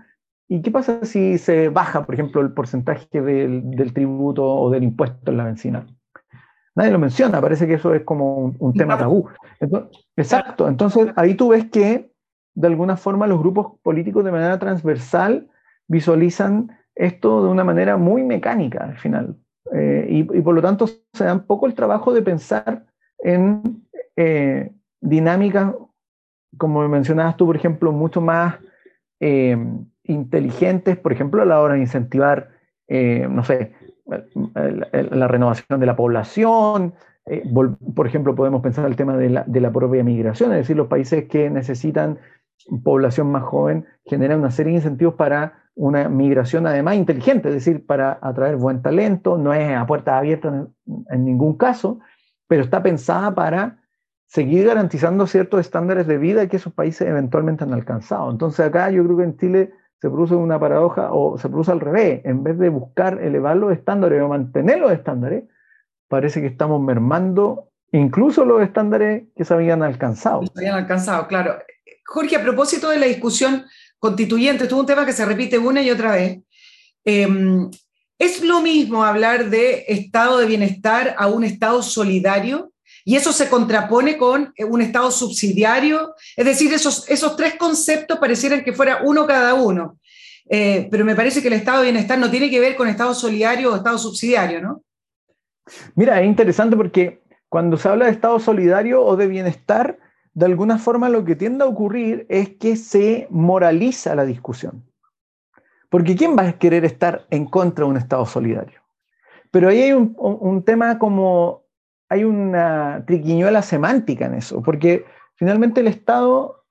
¿Y qué pasa si se baja, por ejemplo, el porcentaje del, del, tributo o del impuesto en la benzina? Nadie lo menciona, parece que eso es como un, tema tabú. exacto, entonces ahí tú ves que de alguna forma los grupos políticos de manera transversal visualizan esto de una manera muy mecánica al final. Eh, y, por lo tanto se dan poco el trabajo de pensar en eh, dinámicas, como mencionabas tú, por ejemplo, mucho más eh, inteligentes, por ejemplo, a la hora de incentivar, no sé, la renovación de la población. Eh, por ejemplo, podemos pensar el tema de la, propia migración, es decir, los países que necesitan población más joven generan una serie de incentivos para una migración además inteligente, es decir, para atraer buen talento, no es a puertas abiertas en, en ningún caso, pero está pensada para seguir garantizando ciertos estándares de vida que esos países eventualmente han alcanzado. Entonces acá yo creo que en Chile se produce una paradoja o se produce al revés. En vez de buscar elevar los estándares o mantener los estándares, parece que estamos mermando incluso los estándares que se habían alcanzado. Habían alcanzado, claro. Jorge, a propósito de la discusión constituyente, esto es un tema que se repite una y otra vez. Em, ¿Es lo mismo hablar de estado de bienestar a un estado solidario? Y eso se contrapone con eh, un Estado subsidiario. Es decir, esos, esos tres conceptos parecieran que fuera uno cada uno. Eh, pero me parece que el Estado de bienestar no tiene que ver con Estado solidario o Estado subsidiario, ¿no? Mira, es interesante porque cuando se habla de Estado solidario o de bienestar, de alguna forma lo que tiende a ocurrir es que se moraliza la discusión. Porque ¿quién va a querer estar en contra de un Estado solidario? Pero ahí hay un, un tema como hay una triquiñuela semántica en eso, porque finalmente el Estado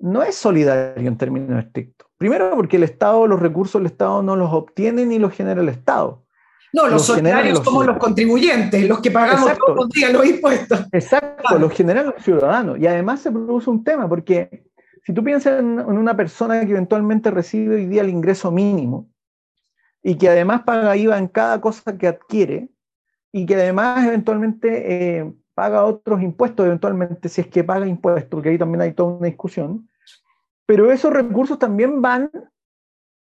no es solidario en términos estrictos. Primero porque el Estado, los recursos del Estado no los obtiene ni los genera el Estado. No, los, solidarios somos los contribuyentes, los que pagamos todos los días los impuestos. Exacto, los generan los ciudadanos. Y además se produce un tema, porque si tú piensas en, en una persona que eventualmente recibe hoy día el ingreso mínimo y que además paga IVA en cada cosa que adquiere, y que además eventualmente eh, paga otros impuestos, eventualmente si es que paga impuestos, porque ahí también hay toda una discusión, pero esos recursos también van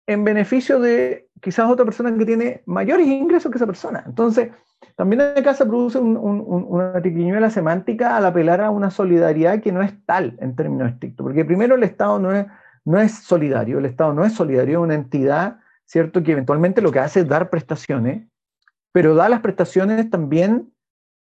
en beneficio de quizás otra persona que tiene mayores ingresos que esa persona. Entonces, también acá se produce una triquiñuela semántica al apelar a una solidaridad que no es tal en términos estrictos, porque primero el Estado no es, no es solidario, el Estado no es solidario, es una entidad, ¿cierto?, que eventualmente lo que hace es dar prestaciones, pero da las prestaciones también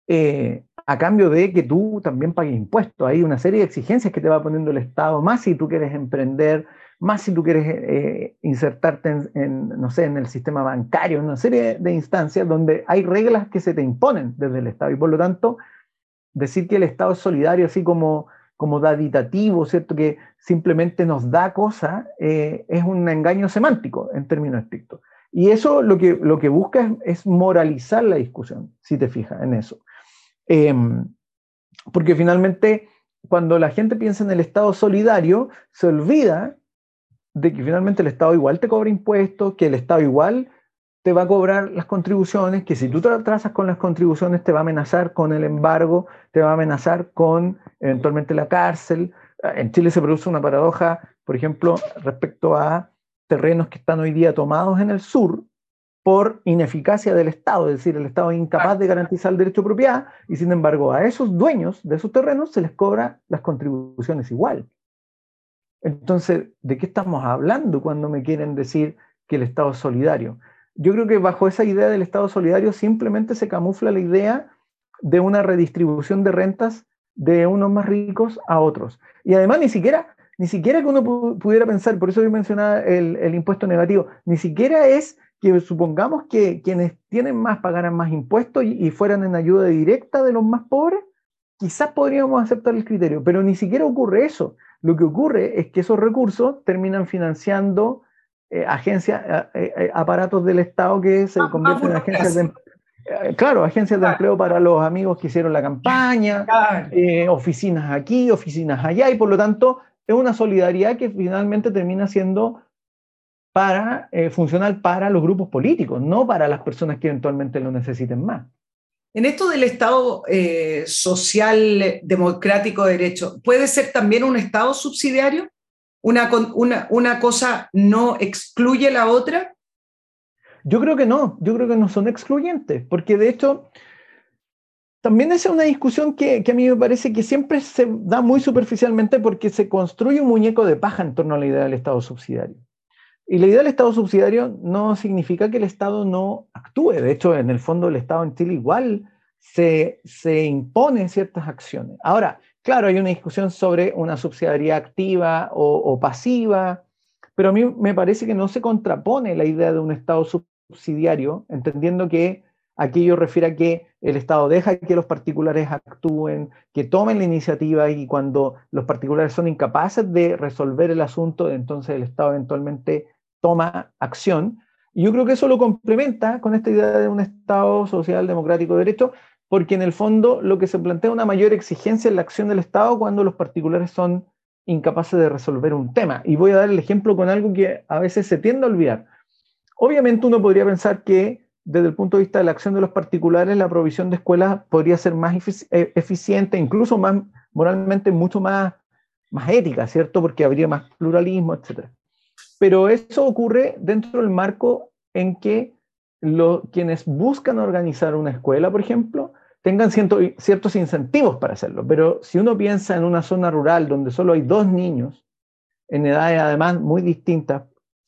eh, a cambio de que tú también pagues impuestos. Hay una serie de exigencias que te va poniendo el Estado, más si tú quieres emprender, más si tú quieres eh, insertarte en, no sé, en el sistema bancario, en una serie de instancias donde hay reglas que se te imponen desde el Estado. Y por lo tanto, decir que el Estado es solidario, así como, como daditativo, ¿cierto? Que simplemente nos da cosas, eh, es un engaño semántico en términos estrictos. Y eso lo que, lo que busca es, moralizar la discusión, si te fijas en eso. Em, porque finalmente, cuando la gente piensa en el Estado solidario, se olvida de que finalmente el Estado igual te cobra impuestos, que el Estado igual te va a cobrar las contribuciones, que si tú te atrasas con las contribuciones te va a amenazar con el embargo, te va a amenazar con eventualmente la cárcel. En Chile se produce una paradoja, por ejemplo, respecto a terrenos que están hoy día tomados en el sur por ineficacia del Estado, es decir, el Estado es incapaz de garantizar el derecho de propiedad y sin embargo a esos dueños de esos terrenos se les cobra las contribuciones igual. Entonces, ¿de qué estamos hablando cuando me quieren decir que el Estado es solidario? Yo creo que bajo esa idea del Estado solidario simplemente se camufla la idea de una redistribución de rentas de unos más ricos a otros. Y además ni siquiera, ni siquiera que uno pudiera pensar, por eso yo mencionaba el, impuesto negativo, ni siquiera es que supongamos que quienes tienen más pagaran más impuestos y, y fueran en ayuda directa de los más pobres, quizás podríamos aceptar el criterio, pero ni siquiera ocurre eso. Lo que ocurre es que esos recursos terminan financiando eh, agencias, eh, eh, aparatos del Estado que se convierten en agencias de Claro, agencias de empleo para los amigos que hicieron la campaña, oficinas aquí, oficinas allá, y por lo tanto es una solidaridad que finalmente termina siendo para, funcional para los grupos políticos, no para las personas que eventualmente lo necesiten más. En esto del Estado eh, social democrático de derecho, ¿puede ser también un Estado subsidiario? ¿Una, una, ¿Una cosa no excluye la otra? Yo creo que no, yo creo que no son excluyentes, porque de hecho también es una discusión que, que, a mí me parece que siempre se da muy superficialmente porque se construye un muñeco de paja en torno a la idea del Estado subsidiario. Y la idea del Estado subsidiario no significa que el Estado no actúe. De hecho, en el fondo el Estado en Chile igual se, se impone ciertas acciones. Ahora, claro, hay una discusión sobre una subsidiariedad activa o, pasiva, pero a mí me parece que no se contrapone la idea de un Estado subsidiario, entendiendo que aquello refiere a que el Estado deja que los particulares actúen, que tomen la iniciativa y cuando los particulares son incapaces de resolver el asunto, entonces el Estado eventualmente toma acción. Y yo creo que eso lo complementa con esta idea de un Estado social, democrático, de derecho, porque en el fondo lo que se plantea es una mayor exigencia en la acción del Estado cuando los particulares son incapaces de resolver un tema. Y voy a dar el ejemplo con algo que a veces se tiende a olvidar. Obviamente uno podría pensar que desde el punto de vista de la acción de los particulares, la provisión de escuelas podría ser más eh, eficiente, incluso más moralmente mucho más, más ética, ¿cierto? Porque habría más pluralismo, etcétera. Pero eso ocurre dentro del marco en que quienes buscan organizar una escuela, por ejemplo, tengan ciertos incentivos para hacerlo. Pero si uno piensa en una zona rural donde solo hay dos niños, en edades además muy distintas,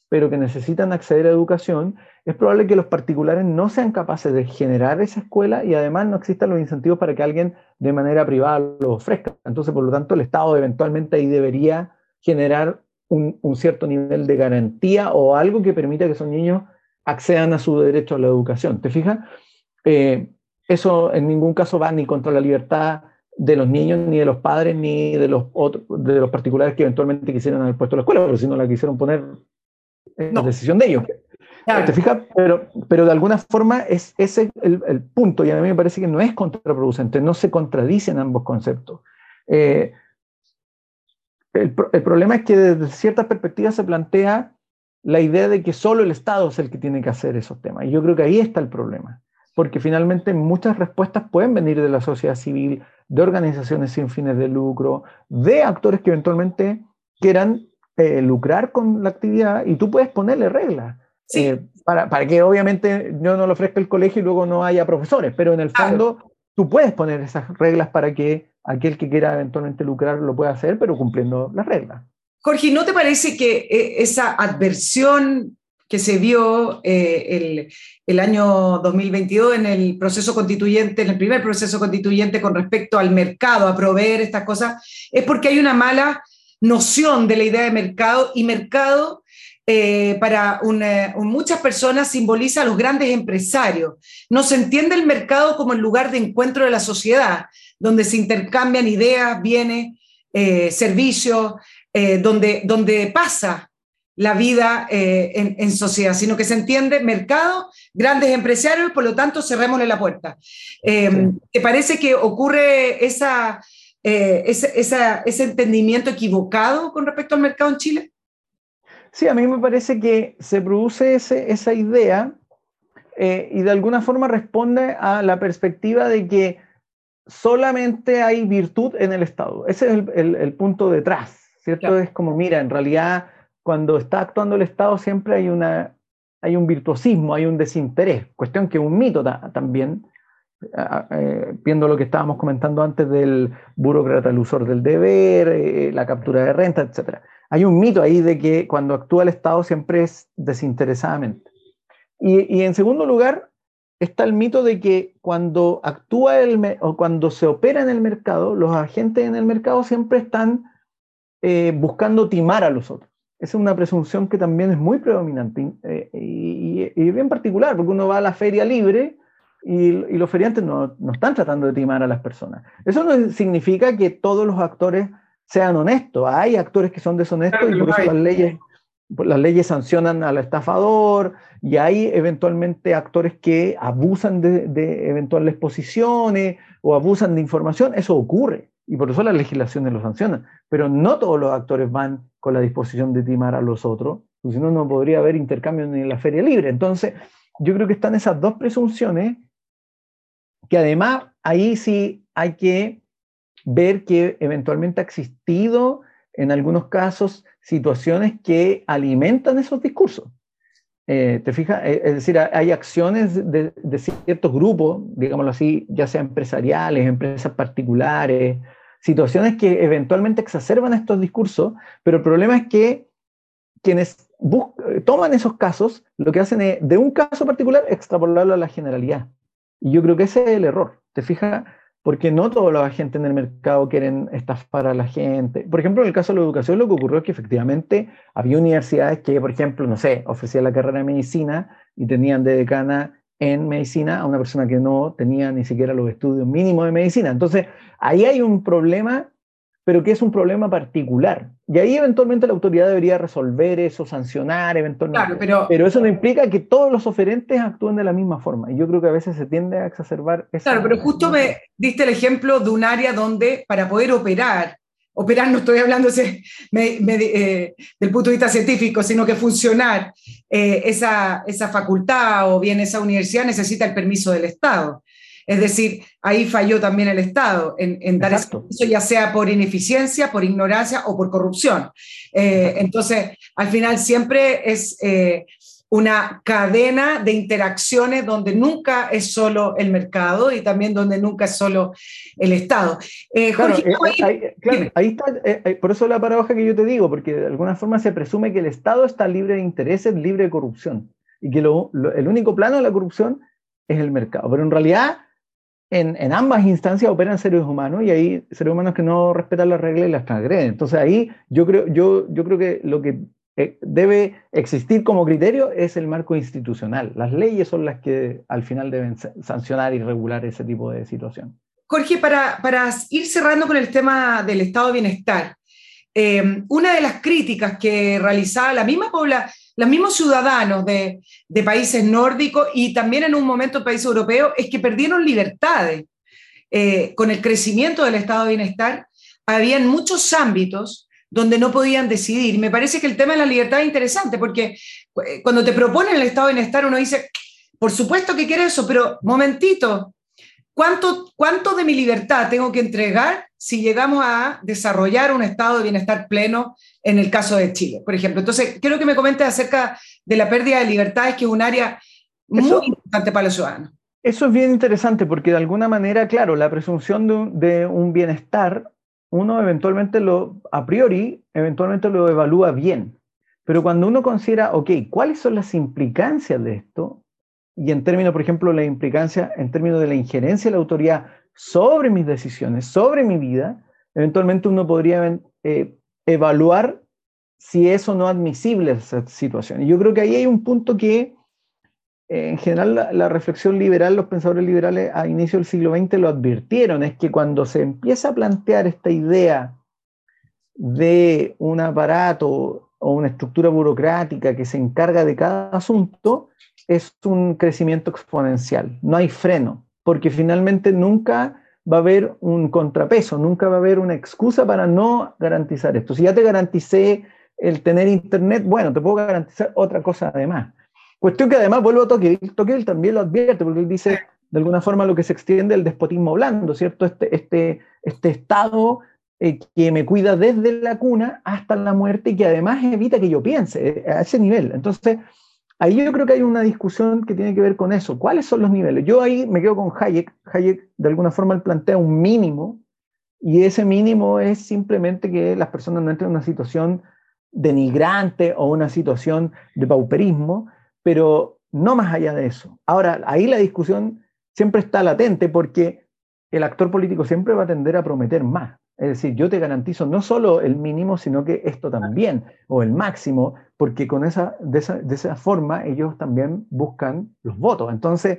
pero que necesitan acceder a educación, es probable que los particulares no sean capaces de generar esa escuela y además no existan los incentivos para que alguien de manera privada lo ofrezca. Entonces, por lo tanto, el Estado eventualmente ahí debería generar un, cierto nivel de garantía o algo que permita que esos niños accedan a su derecho a la educación. ¿Te fijas? Eh, eso en ningún caso va ni contra la libertad de los niños, ni de los padres, ni de los, otros, de los particulares que eventualmente quisieran haber puesto la escuela, pero si no la quisieron poner, es decisión de ellos. ¿Te fijas? Pero, pero de alguna forma es ese el, el, punto, y a mí me parece que no es contraproducente, no se contradicen ambos conceptos. Eh, el, problema es que desde ciertas perspectivas se plantea la idea de que solo el Estado es el que tiene que hacer esos temas. Y yo creo que ahí está el problema. porque finalmente muchas respuestas pueden venir de la sociedad civil, de organizaciones sin fines de lucro, de actores que eventualmente quieran eh, lucrar con la actividad y tú puedes ponerle reglas. Eh, para, para, que obviamente yo no lo ofrezca el colegio y luego no haya profesores, pero en el fondo tú puedes poner esas reglas para que aquel que quiera eventualmente lucrar lo pueda hacer, pero cumpliendo las reglas. Jorge, ¿no te parece que eh, esa adversión que se vio el, el, año 2022 en el proceso constituyente, en el primer proceso constituyente con respecto al mercado, a proveer estas cosas, es porque hay una mala noción de la idea de mercado y mercado eh, para muchas personas simboliza a los grandes empresarios. No se entiende el mercado como el lugar de encuentro de la sociedad, donde se intercambian ideas, bienes, eh, servicios, eh, donde, donde pasa la vida en, sociedad, sino que se entiende mercado, grandes empresarios, por lo tanto cerrémosle la puerta. ¿Te parece que ocurre esa, eh, ese, entendimiento equivocado con respecto al mercado en Chile? Sí, a mí me parece que se produce esa idea eh, y de alguna forma responde a la perspectiva de que solamente hay virtud en el Estado. Ese es el, punto detrás, ¿cierto? Es como, mira, en realidad cuando está actuando el Estado siempre hay, una, hay un virtuosismo, hay un desinterés, cuestión que es un mito también, eh, viendo lo que estábamos comentando antes del burócrata, el usor del deber, eh, la captura de renta, etc. Hay un mito ahí de que cuando actúa el Estado siempre es desinteresadamente. Y, en segundo lugar, está el mito de que cuando actúa el o cuando se opera en el mercado, los agentes en el mercado siempre están eh, buscando timar a los otros. Esa es una presunción que también es muy predominante y, y, bien particular, porque uno va a la feria libre y, los feriantes no, no, están tratando de timar a las personas. Eso no significa que todos los actores sean honestos. Hay actores que son deshonestos y por eso las leyes, las leyes sancionan al estafador y hay eventualmente actores que abusan de, de eventuales posiciones o abusan de información. Eso ocurre y por eso las legislaciones lo sancionan. Pero no todos los actores van con la disposición de timar a los otros, porque si no, no podría haber intercambio ni en la feria libre. Entonces, yo creo que están esas dos presunciones que además ahí sí hay que ver que eventualmente ha existido en algunos casos situaciones que alimentan esos discursos. Eh, ¿Te fijas? Eh, es decir, hay acciones de, ciertos grupos, digámoslo así, ya sea empresariales, empresas particulares, situaciones que eventualmente exacerban estos discursos, pero el problema es que quienes toman esos casos, lo que hacen es, de un caso particular, extrapolarlo a la generalidad. Y yo creo que ese es el error, ¿te fijas? Porque no todos los agentes en el mercado quieren estafar a la gente. Por ejemplo, en el caso de la educación, lo que ocurrió es que efectivamente había universidades que, por ejemplo, no sé, ofrecían la carrera de medicina y tenían de decana en medicina a una persona que no tenía ni siquiera los estudios mínimos de medicina. Entonces, ahí hay un problema pero que es un problema particular. Y ahí eventualmente la autoridad debería resolver eso, sancionar eventualmente. pero, pero, eso no implica que todos los oferentes actúen de la misma forma. Y yo creo que a veces se tiende a exacerbar eso. Claro, pero justo me diste el ejemplo de un área donde para poder operar, operar no estoy hablando ese, eh, del punto de vista científico, sino que funcionar eh, esa, esa facultad o bien esa universidad necesita el permiso del Estado. Es decir, ahí falló también el Estado en, dar eso, ya sea por ineficiencia, por ignorancia o por corrupción. Eh, entonces, al final siempre es eh, una cadena de interacciones donde nunca es solo el mercado y también donde nunca es solo el Estado. Eh, ahí, está, por eso la paradoja que yo te digo, porque de alguna forma se presume que el Estado está libre de intereses, libre de corrupción, y que el único plano de la corrupción es el mercado. Pero en realidad en, ambas instancias operan seres humanos y hay seres humanos que no respetan las reglas y las transgreden. Entonces ahí yo creo, yo, yo creo que lo que eh, debe existir como criterio es el marco institucional. Las leyes son las que al final deben sancionar y regular ese tipo de situación. Jorge, para, para ir cerrando con el tema del estado de bienestar, eh, una de las críticas que realizaba la misma población, los mismos ciudadanos de, países nórdicos y también en un momento países europeos es que perdieron libertades. Eh, con el crecimiento del estado de bienestar, habían muchos ámbitos donde no podían decidir. Me parece que el tema de la libertad es interesante porque eh, cuando te proponen el estado de bienestar uno dice, por supuesto que quiero eso, pero momentito, ¿cuánto, ¿cuánto de mi libertad tengo que entregar si llegamos a desarrollar un estado de bienestar pleno en el caso de Chile, por ejemplo? Entonces, quiero que me comentes acerca de la pérdida de libertades, que es un área muy importante para los ciudadanos. Eso es bien interesante porque de alguna manera, claro, la presunción de un, bienestar, uno eventualmente lo, a priori, eventualmente lo evalúa bien. Pero cuando uno considera, ok, ¿cuáles son las implicancias de esto? Y en términos, por ejemplo, la implicancia en términos de la injerencia de la autoridad sobre mis decisiones, sobre mi vida, eventualmente uno podría eh, evaluar si es o no admisible esa situación. Y yo creo que ahí hay un punto que en general la, reflexión liberal, los pensadores liberales a inicio del siglo XX lo advirtieron, es que cuando se empieza a plantear esta idea de un aparato o una estructura burocrática que se encarga de cada asunto, es un crecimiento exponencial, no hay freno, porque finalmente nunca va a haber un contrapeso, nunca va a haber una excusa para no garantizar esto. Si ya te garanticé el tener internet, bueno, te puedo garantizar otra cosa además. Cuestión que además vuelvo a Tocqueville, Tocqueville también lo advierte, porque él dice de alguna forma lo que se extiende el despotismo blando, ¿cierto? Este, este, este estado eh, que me cuida desde la cuna hasta la muerte y que además evita que yo piense eh, a ese nivel. Entonces, ahí yo creo que hay una discusión que tiene que ver con eso. ¿Cuáles son los niveles? Yo ahí me quedo con Hayek. Hayek de alguna forma plantea un mínimo y ese mínimo es simplemente que las personas no entren en una situación denigrante o una situación de pauperismo, pero no más allá de eso. Ahora, ahí la discusión siempre está latente porque el actor político siempre va a tender a prometer más. Es decir, yo te garantizo no solo el mínimo, sino que esto también, o el máximo, porque con esa, de, esa, forma ellos también buscan los votos. Entonces,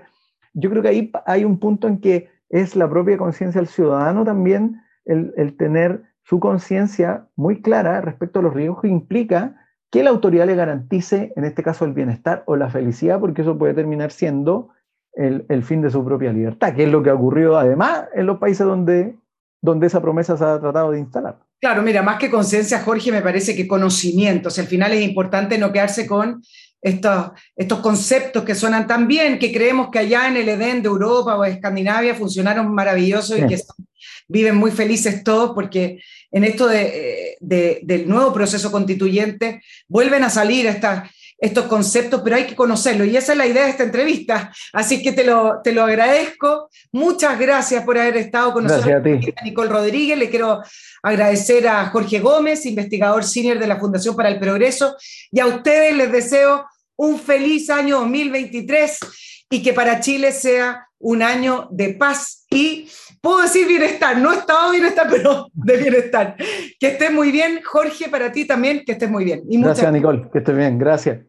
yo creo que ahí hay un punto en que es la propia conciencia del ciudadano también el, el tener su conciencia muy clara respecto a los riesgos que implica que la autoridad le garantice, en este caso, el bienestar o la felicidad, porque eso puede terminar siendo el, fin de su propia libertad, que es lo que ha ocurrido además en los países donde, donde esa promesa se ha tratado de instalar. Claro, mira, más que conciencia, Jorge, me parece que conocimiento. al final es importante no quedarse con estos, estos conceptos que suenan tan bien, que creemos que allá en el Edén de Europa o Escandinavia funcionaron maravillosos y que viven muy felices todos porque en esto eh, del nuevo proceso constituyente vuelven a salir estos conceptos, pero hay que conocerlos y esa es la idea de esta entrevista. Así que te lo, te lo agradezco. Muchas gracias por haber estado con nosotros. A, Nicole Rodríguez, le quiero agradecer a Jorge Gómez, investigador senior de la Fundación para el Progreso, y a ustedes les deseo un feliz año 2023 y que para Chile sea un año de paz y puedo decir bienestar, no estado bienestar, pero de bienestar. Que estés muy bien, Jorge, para ti también, que estés muy bien. gracias, Nicole, que estés bien, gracias.